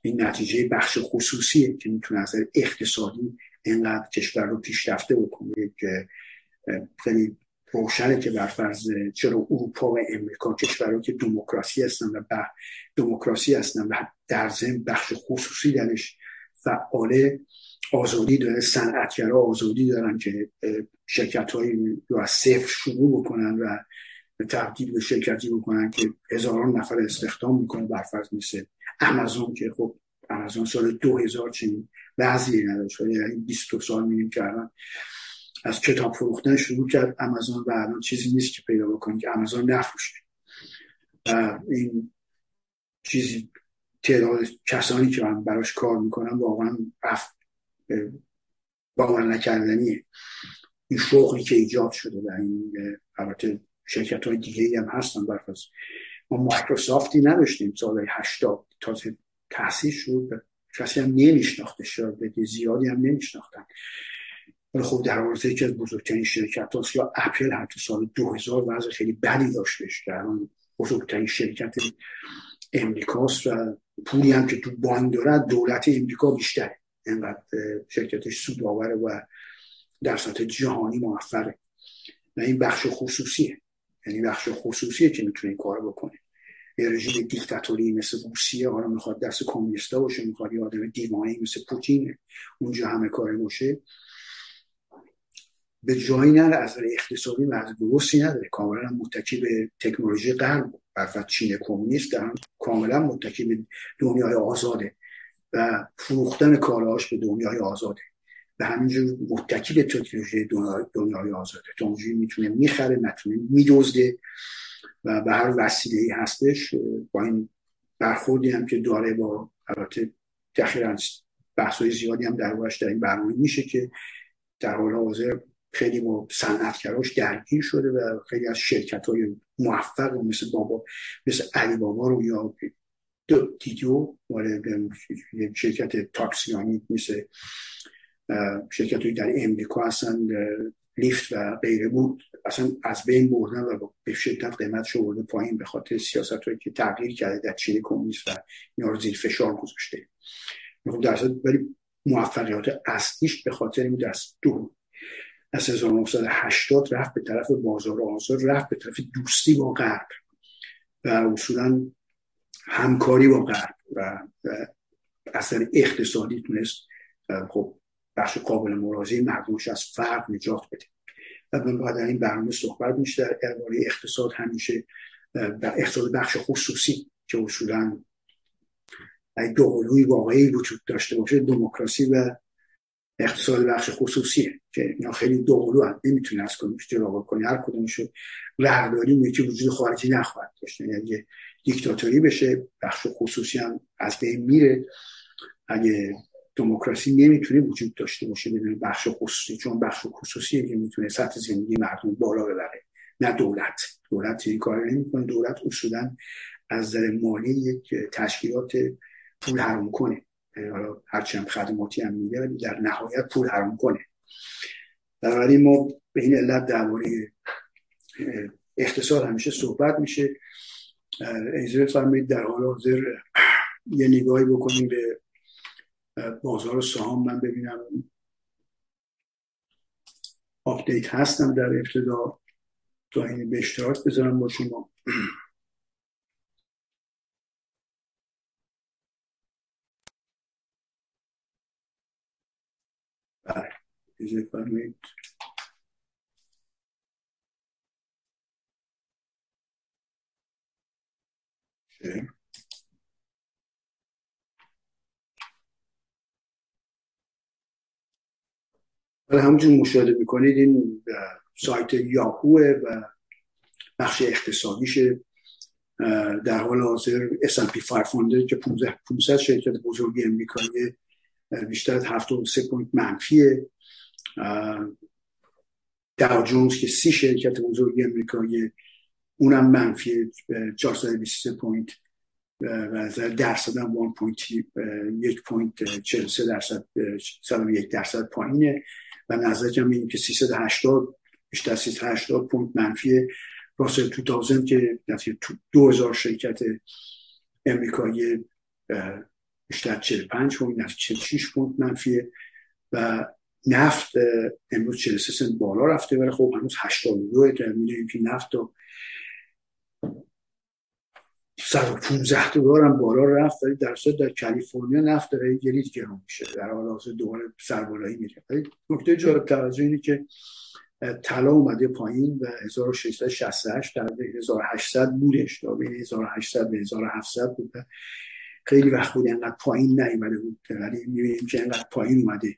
این نتیجه بخش خصوصیه که می‌تونه از اقتصادی اینقدر کشور رو پیشرفته بکنه که خیلی روشنه که بر فرض چرا اروپا و امریکا کشورهایی که دموکراسی هستن و دموکراسی هستن و در ضمن بخش خصوصی درش فعاله آزادی داره صنعتگرا آزادی دارن که شرکت هایی رو از صفر شروع بکنن و تبدیل به شرکتی بکنن که هزاران نفر استخدام می‌کنه برفرض مثل امازون که خب امازون سال 2000 چنین وضعی نداشت یعنی 22 سال می‌بینیم که از کتاب فروختن شروع کرد امازون و الان چیزی نیست که پیدا بکنید که امازون نفروشه. و این چیزی تعداد کسانی که من براش کار می‌کنم واقعا باور نکردنیه. این شغلی که ایجاد شده و این البته شرکت های دیگه هم هستن برفرض ما مایکروسافتی نداشتیم سال 80 تازه تحصیل شد کسی هم نمیشناخته شد زیادی هم نمیشناختن. خب در رابطه یکی از بزرگترین شرکت هاست یا اپل حتی سال 2000 وضع خیلی بدی داشتش. که الان بزرگترین شرکت امریکاست و پولی هم که تو بانک دارد دولت امریکا بیشتره. اینقدر شرکتش سود آوره و در سطح جهانی موفقه. و این بخش خصوصیه. یعنی بخش خصوصیه که می‌تونه این کار بکنه یه رژیم دیکتاتوری مثل روسیه حالا می‌خواد دست کمونیستا باشه می‌خواد یه آدم دیوانه مثل پوتین اونجا همه کاره باشه. به جایی نداره از اقتصادی مرز درستی نداره. کاملا متکی به تکنولوژی غرب برفت چین کمونیست در کاملا متکی به دنیای آزاده و فروختن کالاهاش به دنیای آزاده. و همینجور متکی به تکنولوژی دنیای آزاده. تکنولوژی می‌تونه می‌خره نتونه میدزده و به هر وسیله هستش با این برخوردی هم که داره با البته تخیرا بحث زیادی هم در در این برنامه میشه که در حال حاضر خیلی با صنعتگراش درگیر شده و خیلی از شرکت های موفق و مثل بابا مثل علی بابا رو یا دیدیو شرکت تاکسیانی مثل شرکت های در امریکا هستن لیفت و غیره بود. اصلا از بین بردن و به شدت قیمت برده پایین به خاطر سیاست هایی که تغییر کرده در چین کمونیست و اینا رو زیر فشار گذاشته. خب در ولی موفقیت اصلیش به خاطر این دست دو. از 1980 رفت به طرف بازار آزاد رفت به طرف دوستی با غرب و اصولا همکاری با غرب و اثر اقتصادی تونست خب بخش قابل مراجعه مردمش از فرق نجات بده. و من باید این برنامه صحبت میشه در درباره اقتصاد همیشه اقتصاد بخش خصوصی که اصولا دوقلوی واقعی وجود داشته باشه دموکراسی و اقتصاد بخش خصوصیه که اینا خیلی دوقلو هم نمی‌تونه از کنیش جدا کنی هر کدومشو رهبری که وجود خارجی نخواهد داشت. یعنی دیکتاتوری بشه بخش خصوصی هم از بین میره. اگه دموکراسی نمی‌تونه وجود داشته باشه بدون بخش خصوصی چون بخش خصوصی که می‌تونه سطح زندگی مردم بالا ببره. نه دولت. دولت این کار نمی‌کنه. دولت اصولا از نظر مالی یک تشکیلات پول حرام کنه. حالا هرچند خدماتی هم میگه ولی در نهایت پول حرام کنه. بنابراین ما به این علت درباره اقتصاد همیشه صحبت میشه. اجازه فرمایید در حال حاضر یه نگاهی بکنیم به بازار سهام من ببینم. آپدیت هستم در ابتدا. تا این به اشتراک بذارم با شما. بله. فرمایید. ولی همونجور مشاهده می‌کنید این سایت یاهوه و بخش اقتصادیشه در حال حاضر S&P 500 که 500 شرکت بزرگی امریکایی بیشتر از 73 پوینت منفیه. داو جونز که سی شرکت بزرگی امریکایی اونم منفی 423 پوینت. و از درصد هم 1.1 پوینت 43 درصد 101 درصد پایینه. و نظر هم اینه که 380 بیشتر 380 پوینت منفی راسل 2000 که تو 2000 شرکت امریکایی بیشتر 45 point 46 point منفیه. و نفت امروز 43 سنت بالا رفته ولی خب هنوز 82 که می‌دونیم که نفت 115 دلار هم بالا رفت ولی در در کالیفرنیا نفت داره لیتر گرون میشه. در حال حاضر دوباره سربالایی میره نکته جالب توجه اینه که طلا اومده پایین و 1668 در 1800 بودش. تا بین 1800 و 1700 بود خیلی وقت بود انقدر پایین نیومده بود. ولی می‌بینیم که انقدر پایین اومده.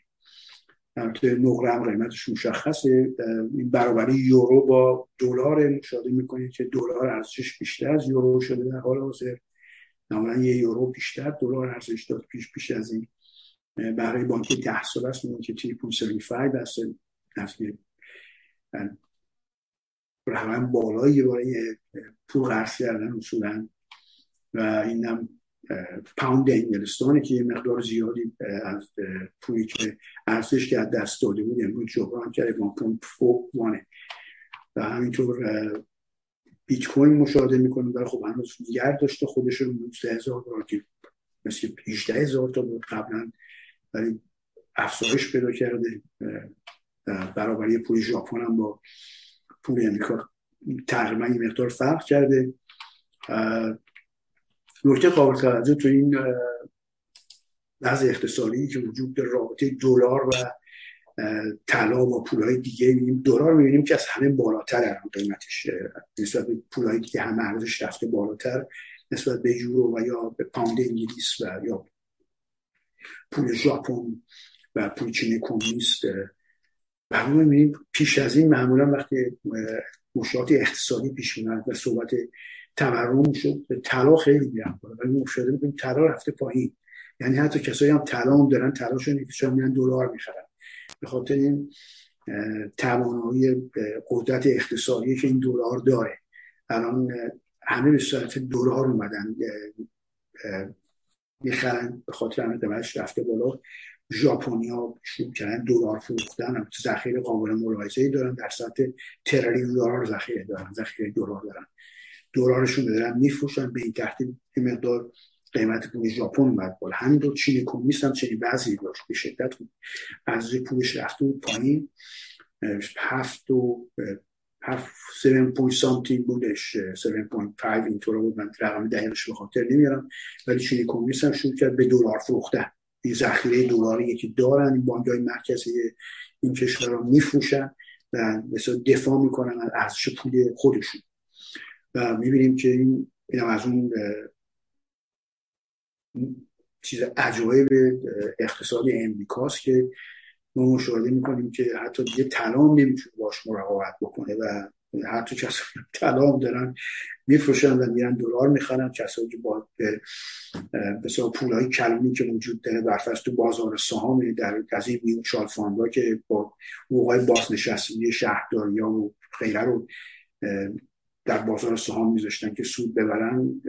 البته نقره هم قیمتش مشخصه. این برابری یورو با دلار مشاهده می‌کنید که دلار ارزشش بیشتر از یورو شده در حال حاضر. معمولا یه یورو بیشتر دلار ارزش داد پیش پیش از این. برای بانک ده سال است که 3.75 هست نفتی رقم بالایی برای پول قرض کردن اصولا. و اینم پاوند انگلستانه که یه مقدار زیادی از پولی که ارزش که از دست داده بود امروز جبران کرده پوند فوق وانه. و همینطور بیت کوین مشاهده می‌کنیم برای خب هنوز دیگر داشته خودش رو 19 هزار دلار که مثل 18 هزار تا بود قبلا ولی افزایش پیدا کرده. برابری پول ژاپن هم با پول امریکا تقریبا یه مقدار فرق کرده. نکته قابل توجه تو این وضع اقتصادی که وجود داره رابطه دلار و طلا و پولهای دیگه می‌بینیم دلار می‌بینیم که از همه بالاتر الان قیمتش نسبت به پولهای دیگه همه ارزش رفته بالاتر نسبت به یورو و یا به پاند انگلیس و یا پول ژاپن و پول چین کمونیست و می‌بینیم پیش از این معمولا وقتی مشکلات اقتصادی پیش میاد و صحبت تورم شد. طلا خیلی میرن بالا ولی مشاهده می‌کنیم طلا رفته پایین. یعنی حتی کسایی هم طلا هم دارن طلاشون که میرن دلار می‌خرن. به خاطر این توانایی قدرت اقتصادی که این دلار داره. الان همه به صورت دلار اومدن می‌خرن. به خاطر همه قیمتش رفته بالا. ژاپنیا شروع کردن دلار فروختن. ذخیره قابل ملاحظه دارن. در سطح تریلیون دلار ذخیره دارن ذخیره دلار دارن. دلارشون دارن میفروشن به این ترتیب مقدار قیمت پول ژاپن اومد بالا. همین رو چین کمونیست هم چنین بعضی داشت. به شدت ارزش پولش رفته بود پایین. هفت و 7 point something بودش. 7.5 اینطور بود. من رقم دقیقش به خاطر نمیارم. ولی چینی کمونیست هم شروع کرد به دلار فروختن. این ذخیره دلاری که دارن این بانک های مرکزی این کشور رو میفروشن و مثلا دفاع می‌کنن از ارزش پول خودشون. و می‌بینیم که این این از اون چیز عجایب اقتصادی امریکاست که ما مشاهده می‌کنیم که حتی دیگه طلا نمی‌تونه باش مراقبت بکنه و حتی کسایی طلا دارن میفروشن و میرن دلار می‌خرن. کسایی که با بسیار پولهای کلمی که وجود داره برفرض تو بازار سهام در از این میوچال فاندا که با حقوقهای بازنشستگی شهرداری ها و غیره رو در بازار سهام میذاشتن که سود ببرن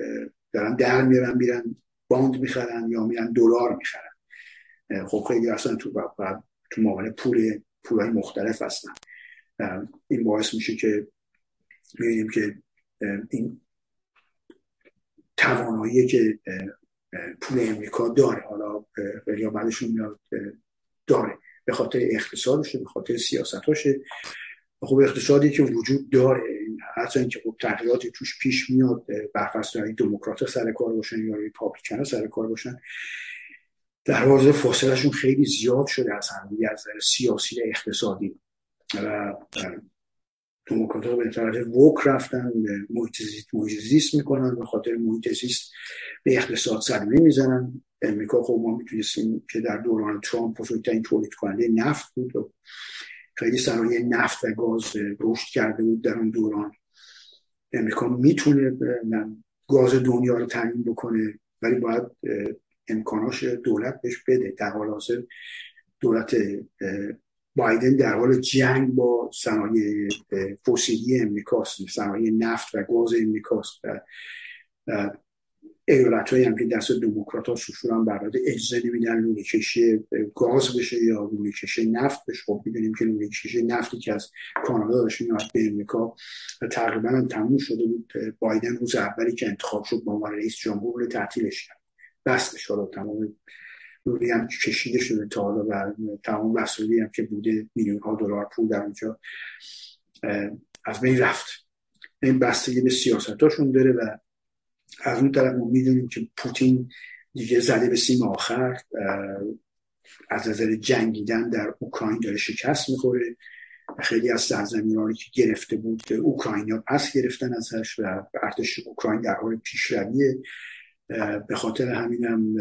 دارن در میرن میرن باند می‌خرن یا میرن دلار می‌خرن. خب خیلی اصلا تو تو معامله پول پولهای مختلف هستن. این باعث میشه که می‌بینیم که این توانایی که پول امریکا داره حالا یا بعدشون میاد داره. به خاطر اقتصادشه به خاطر سیاستاشه. خب اقتصادی که وجود داره حتی اینکه خب تغییراتی توش پیش میاد برفرض دموکرات سر کار باشن یا ریپابلیکن سر کار باشن در حاضر فاصلهشون خیلی زیاد شده از همدیگه از سیاسی اقتصادی. و دموکرات ها به طرف وک رفتن محیط زیست می‌کنن به خاطر محیط زیست به اقتصاد صدمه می‌زنن امریکا خب ما می‌تونستیم که در دوران ترامپ بزرگترین تولید کننده نفت بود. و خیلی صنایع نفت و گاز رشد کرده بود در اون دوران. امریکا می‌تونه گاز دنیا رو تعیین بکنه ولی باید امکاناش دولت بهش بده. در حال حاضر دولت بایدن در حال جنگ با صنایع فسیلی امریکاست صنایع نفت و گاز امریکاست ایالت هم که دست دموکرات ها هم برای اجازه نمیدن لونه کشی گاز بشه یا لونه کشی نفت بشه. خب می‌دونیم که لونه کشی نفتی که از کانادا داشت میاد به امریکا و تقریبا هم تموم شده بود. بایدن روز اولی که انتخاب شد با عنوان رئیس جمهور تعطیلش کرد. بستش حالا تمام روی هم کشیده شده تا حالا و تمام مسئولی هم که بوده میلیون ها دلار پول در اونجا از بین رفت. این بستگی به سیاستاشون داره و از اون طرف ما می‌دونیم که پوتین دیگه زده به سیم آخر از نظر جنگیدن در اوکراین داره شکست می‌خوره. خیلی از سرزمین که گرفته بود اوکراینیا پس گرفتن ازش و ارتش اوکراین در حال پیشرویه به خاطر همینم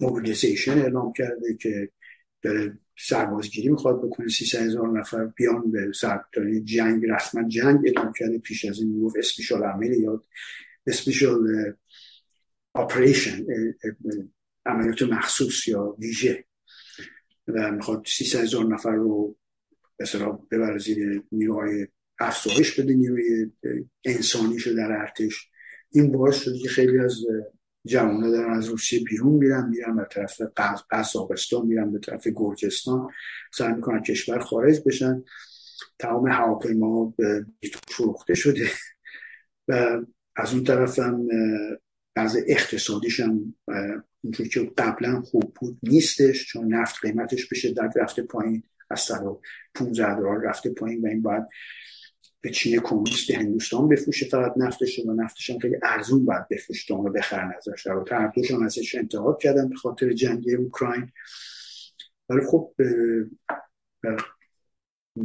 موبیلیزیشن اعلام کرده که داره سربازگیری می‌خواد بکنه. سی هزار نفر بیان به سربازگیری جنگ رسما جنگ اعلام کرده پیش از این می‌گفت اسپیشال عمل یا اسپیشال اپریشن عملیات مخصوص یا ویژه و می‌خواد سی هزار نفر رو مثلا ببره زیر نیروهای افزایش بده نیروی انسانیشو در ارتش. این باعث شده که خیلی از جوانه دارن از روسیه بیرون میرن میرن به طرف قزاقستان میرن به طرف گرجستان. سعی می‌کنن کشور خارج بشن. تمام هواپیما فروخته شده. و از اون طرف هم بعض اقتصادیش هم اونجور که قبلا خوب بود نیستش چون نفت قیمتش به شدت رفته پایین از 15 دلار رفته پایین و این باید به چین کمونیست هندوستان بفروشه فقط نفتش و نفتش هم خیلی ارزون باید بفروشه اونو بخرن ازش. و هر دوشون ازش انتقاد کردن به خاطر جنگ اوکراین. ولی خب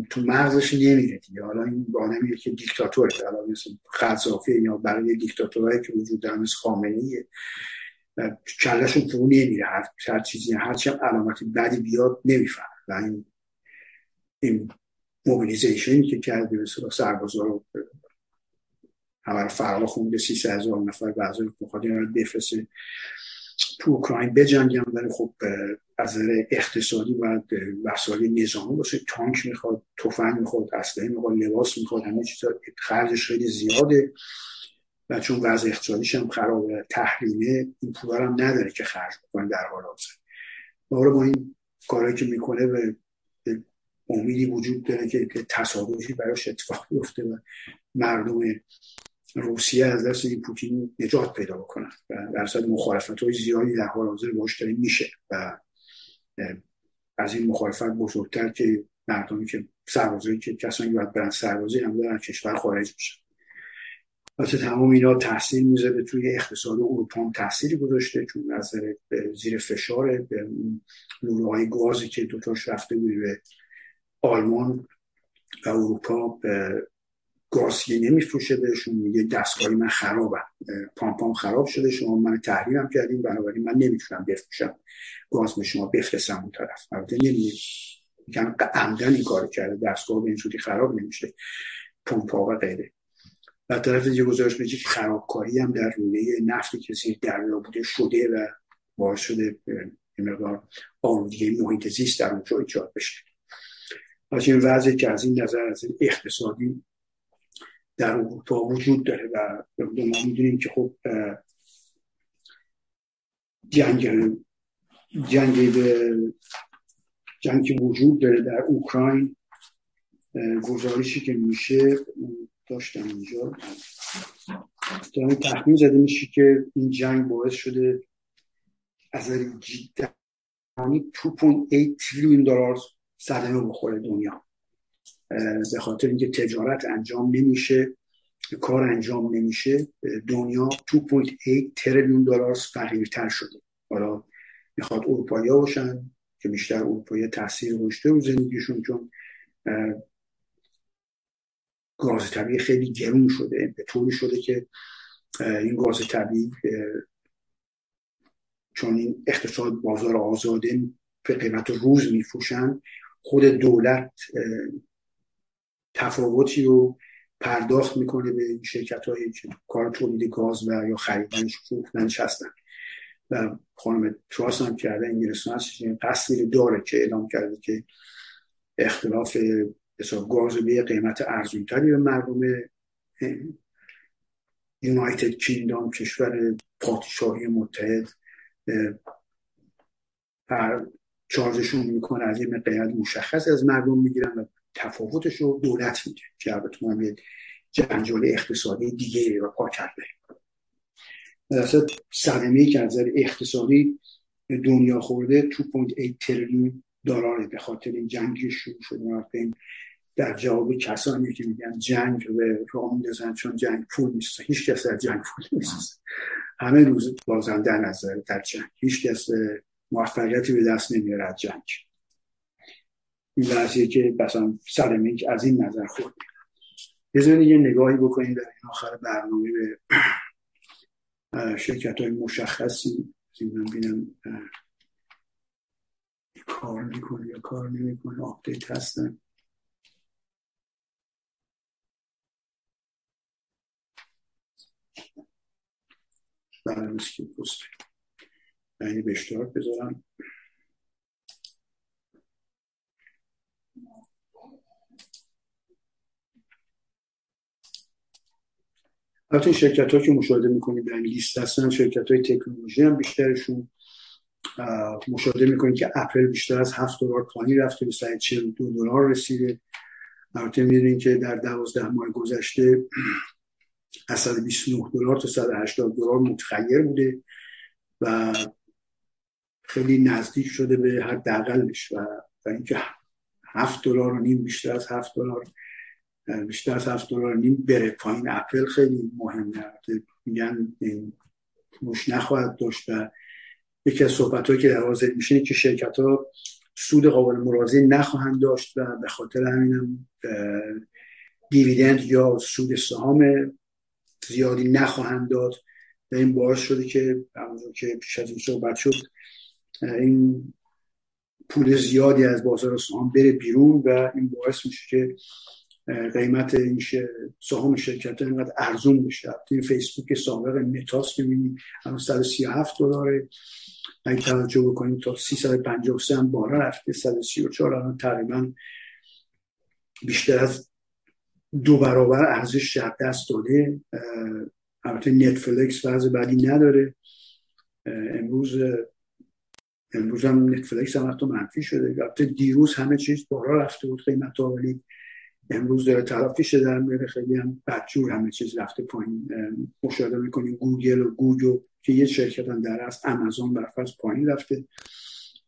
تو مغزش نمیره دیگه. حالا این آدمیه که دیکتاتوره. حالا مثل خزافی یا برای دیکتاتورهایی که وجود دارن مثل خامنه کلشون فرو نمیره. هر, هر چیزی هرچی هم علامتی بدی بیاد نمیفهم و این این موبیلیزیشن که کرده مثلا سربازا رو همه رو فرار خونده سی هزار نفر بعضی بخواد این رو بفرسته تو اوکراین بجنگن ولی خب از اقتصادی باید وسایل نظامی باشه. تانک می‌خواد تفنگ می‌خواد اسلحه می‌خواد لباس می‌خواد همه چیزا. خرجش خیلی زیاده و چون وضع اقتصادیش هم خراب تحریمه این پول هم نداره که خرج بکنه در حال حاضر. با این کارهایی که می‌کنه به امیدی وجود داره که تصادفی براش اتفاق بیفته و مردم روسیه از دست این پوتین نجات پیدا بکنن و در مخالفت های زیادی در حال حاضر باش میشه و از این مخالفت بزرگتر که مردمی که سربازایی که کسانی باید برن سربازی هم دارن کشور خارج میشن واسه تمام اینا تاثیر می‌ذاره توی اقتصاد اروپا هم تاثیری گذاشته چون نظر زیر فشار گازی که دوتاش رفته بود به آلمان و اروپا گازی نمیفروشه بهشون میگه دستگاهی من خرابم پامپام خراب شده شما من تحریمم کردیم بنابراین من نمی‌تونم بفروشم. گاز به شما بفرستم اون طرف. البته نمیگه میگن عمدن این کار کرده. دستگاه به این صورتی خراب نمیشه. پمپا و غیره. و طرف دیگه گزارش میگه که خرابکاری هم در رویه نفت که زیر بوده شده و باعث شده مقدار آلودگی محیط زیست در اونجا ایجاد بشه. از این وضعی که از این نظر از این اقتصادی در اروپا وجود داره و ما می‌دونیم که خب جنگ جنگ جنگ وجود داره در اوکراین گزارشی که میشه داشتم اینجا دارم تخمین زده میشه که این جنگ باعث شده از جدانی 2.8 تریلیون دلار صدمه بخوره دنیا. به خاطر اینکه تجارت انجام نمیشه کار انجام نمیشه دنیا 2.8 تریلیون دلار فقیرتر شده. حالا می‌خواد اروپایی باشن که بیشتر اروپایی تاثیر گذاشته رو زندگیشون چون گاز طبیعی خیلی گرون شده به طوری شده که این گاز طبیعی چون این اقتصاد بازار آزاده به قیمت روز میفروشن خود دولت تفاوتی رو پرداخت می‌کنه به این شرکت های که کار تولید گاز و یا خریدنش فروختنش هستن و خانم تراس هم کرده انگلستان هست قصدی داره که اعلام کرده که اختلاف حساب گاز به قیمت ارزونتری به مردم یونایتد کینگدام کشور پادشاهی متحد چارجشون می‌کنه از یه قیمت مشخص از مردم می‌گیرن و تفاوتش رو دولت میده که البته هم یه جنجال اقتصادی دیگه رو پا کرده اصلا صدمه که از اقتصادی دنیا خورده 2.8 تریلیون دلاره به خاطر این جنگی شروع شده. در جواب کسانی که میگن جنگ به راه میدازن چون جنگ پول نیست. هیچ کس در جنگ پول نیست. همه روز بازنده نظر در جنگ. هیچ کس موفقیتی به دست نمیاره از جنگ. وضعیه که مثلا سلمی از این نظر خورد بذارید یه نگاهی بکنید در این آخر برنامه به شرکت های مشخصی. من بینم کار می‌کنه یا کار نمی‌کنه آپدیت هستن. برنامه که پست یعنی به اشتراک بذارم. البته شرکت ها که مشاهده می‌کنید در لیست هستن شرکت های تکنولوژی هم بیشترشون. مشاهده می‌کنید که اپل بیشتر از 7 دلار پایین رفته به سر 42 دلار رسیده. البته می‌دونید که در 12 ماه گذشته از 129 دلار تا 180 دلار متغیر بوده و خیلی نزدیک شده به حداقلش و اینکه 7 دلار و نیم بیشتر از 7 دلار بیشتر از 7 دلار نیم بره پایین. اپل خیلی مهمه. میگن موش نخواهد داشت و یکی از صحبت که در حاضر میشه که شرکت ها سود قابل مرازی نخواهند داشت و به خاطر همینم دیویدند یا سود سهام زیادی نخواهند داد. و این باعث شده که همونجور که پیش از این صحبت شد این پول زیادی از بازار سهام بره بیرون و این باعث میشه که قیمت این سهام شرکت اینقدر ارزون بشه این فیسبوک سابق متاس که الان 137 دلاره. اگه توجه بکنیم تا 353 هم بالا رفته. 134 الان تقریبا بیشتر از دو برابر ارزش دست داده. البته نتفلکس وضع بعدی نداره. امروز امروز هم نتفلکس هم حتی منفی شده. البته دیروز همه چیز بالا رفته بود قیمت ها ولی امروز داره تلافی شده در میره خیلی هم بدجور همه چیز رفته پایین. مشاهده می‌کنیم گوگل و گوگل که یه شرکت هم در است امازون برفرض پایین رفته.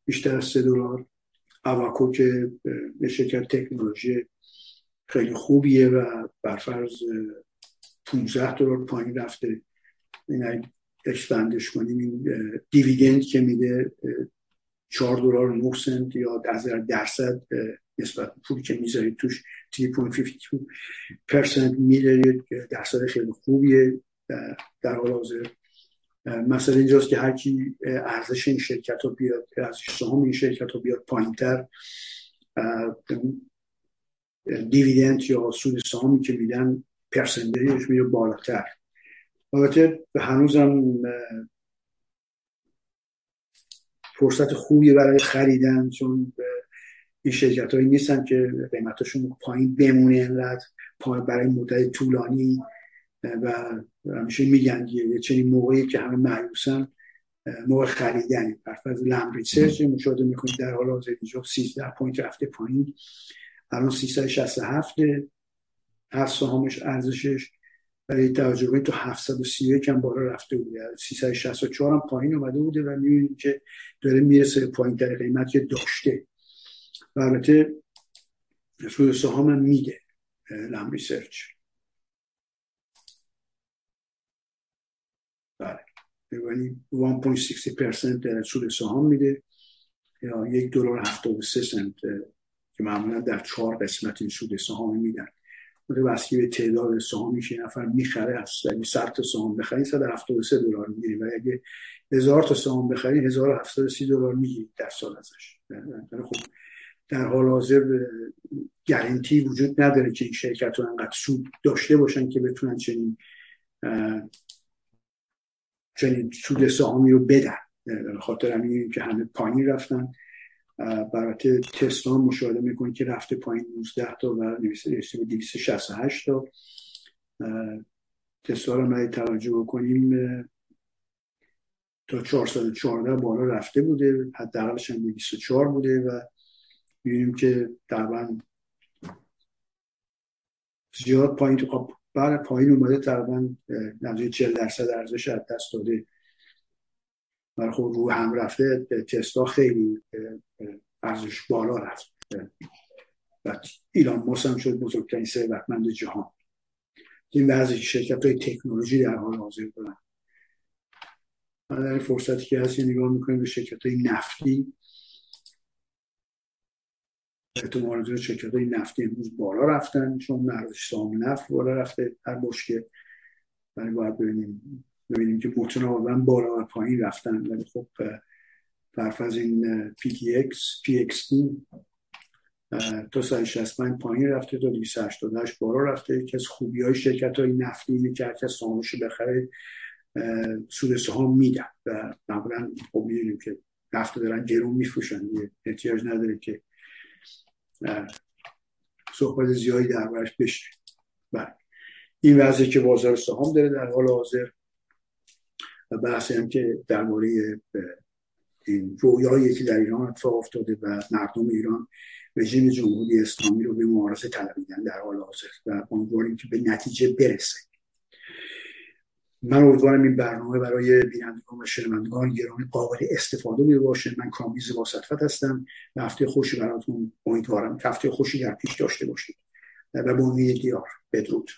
بیشتر از سه دلار. اواکو که به شکل تکنولوژی خیلی خوبیه و برفرض 15 دلار پایین رفته. این اکسپندش کنیم این دیویدند که میده 4 دلار 9 سنت یا از درصد نسبت پولی که می‌ذارید توش 3.52 پرسنت میده درصد خیلی خوبیه. در حال حاضر. مثلا اینجاست که هر کی ارزش این شرکت رو بیاد ارزش سهام این شرکت رو بیاد پایینتر دیویدند یا سود سهامی که میدن پرسنتیجش میره بالاتر. البته هنوزم فرصت خوبی برای خریدن چون این شرکت هایی نیستن که قیمتشون پایین بمونه اینقدر برای مدت طولانی. و همیشه میگن یه چنین موقعی که همه مأیوسن موقع خریدن برفرض لم ریسرچ مشاهده می‌کنید. در حال حاضر اینجا 13 point رفته پایین. الان 367 هست سهامش ارزشش. برای توجهتون 731 هم بالا رفته بوده. 364 هم پایین اومده بوده. و می‌بینیم که داره می‌رسه پایین در قیمت که داشته. و البته سود سهام میده لم ریسرچ. بله. یعنی 1.60% سود سهام میده. یا یک دلار 73 سنت که معمولا در چهار قسمت این سود سهام میدن. واسه به تعداد سهامی که نفر می‌خره از یعنی 100 تا سهام بخری 173 دلار می‌گیری. و اگه هزار تا سهام بخری 1073 دلار می‌گیری در سال ازش. خب در حال حاضر گارانتی وجود نداره که این شرکت رو انقدر سود داشته باشن که بتونن چنین چنین سود سهامی رو بدن. خاطر همین که همه پایین رفتن. برای تسلا مشاهده می‌کنید که رفته پایین 19 تا و نویسه به 268 تا. تسلا رو توجه بکنیم تا 414 بالا رفته بوده. حداقلش هم 204 بوده و می‌بینیم که تقریبا زیاد پایین تو خب بله پایین اومده تقریبا نزدیک 40 درصد ارزش از دست داده. برای خب رو هم رفته تسلا خیلی ارزش بالا رفت. و ایران ماس هم شد بزرگترین ثروتمند جهان. این بعضی شرکت های تکنولوژی در حال حاضر دارن. در فرصتی که هست نگاه می‌کنیم به شرکت های نفتی. احتمال داره شرکت های نفتی امروز بالا رفتن چون ارزش سهام نفت بالا رفته هر بشکه ولی باید ببینیم. ببینیم که متناوبا بالا و پایین رفتن. ولی خب طرف از این PTX PXD تا 165 پایین رفته تا 288 بالا رفته. که از خوبی های شرکت های نفتی اینه که هرکس سهامش بخره سود سهام میدن. و معمولا خب می‌دونیم که نفت دارن گرون میفروشن احتیاج نداره که صحبت زیادی دربارش بشه بله. این وضعی که بازار سهام داره در حال حاضر و بحثی هم که درباره این رویایی که در ایران اتفاق افتاده و مردم ایران رژیم جمهوری اسلامی رو به معارضه طلبیدن در حال حاضر و امیدواریم که به نتیجه برسه. من امیدوارم این برنامه برای بینندگان و شنوندگان گرامی قابل استفاده بوده باشه. من کامیز واسطفت هستم و هفته خوشی براتون امیدوارم هفته خوشی در پیش داشته باشید. و به امید دیار بدرود.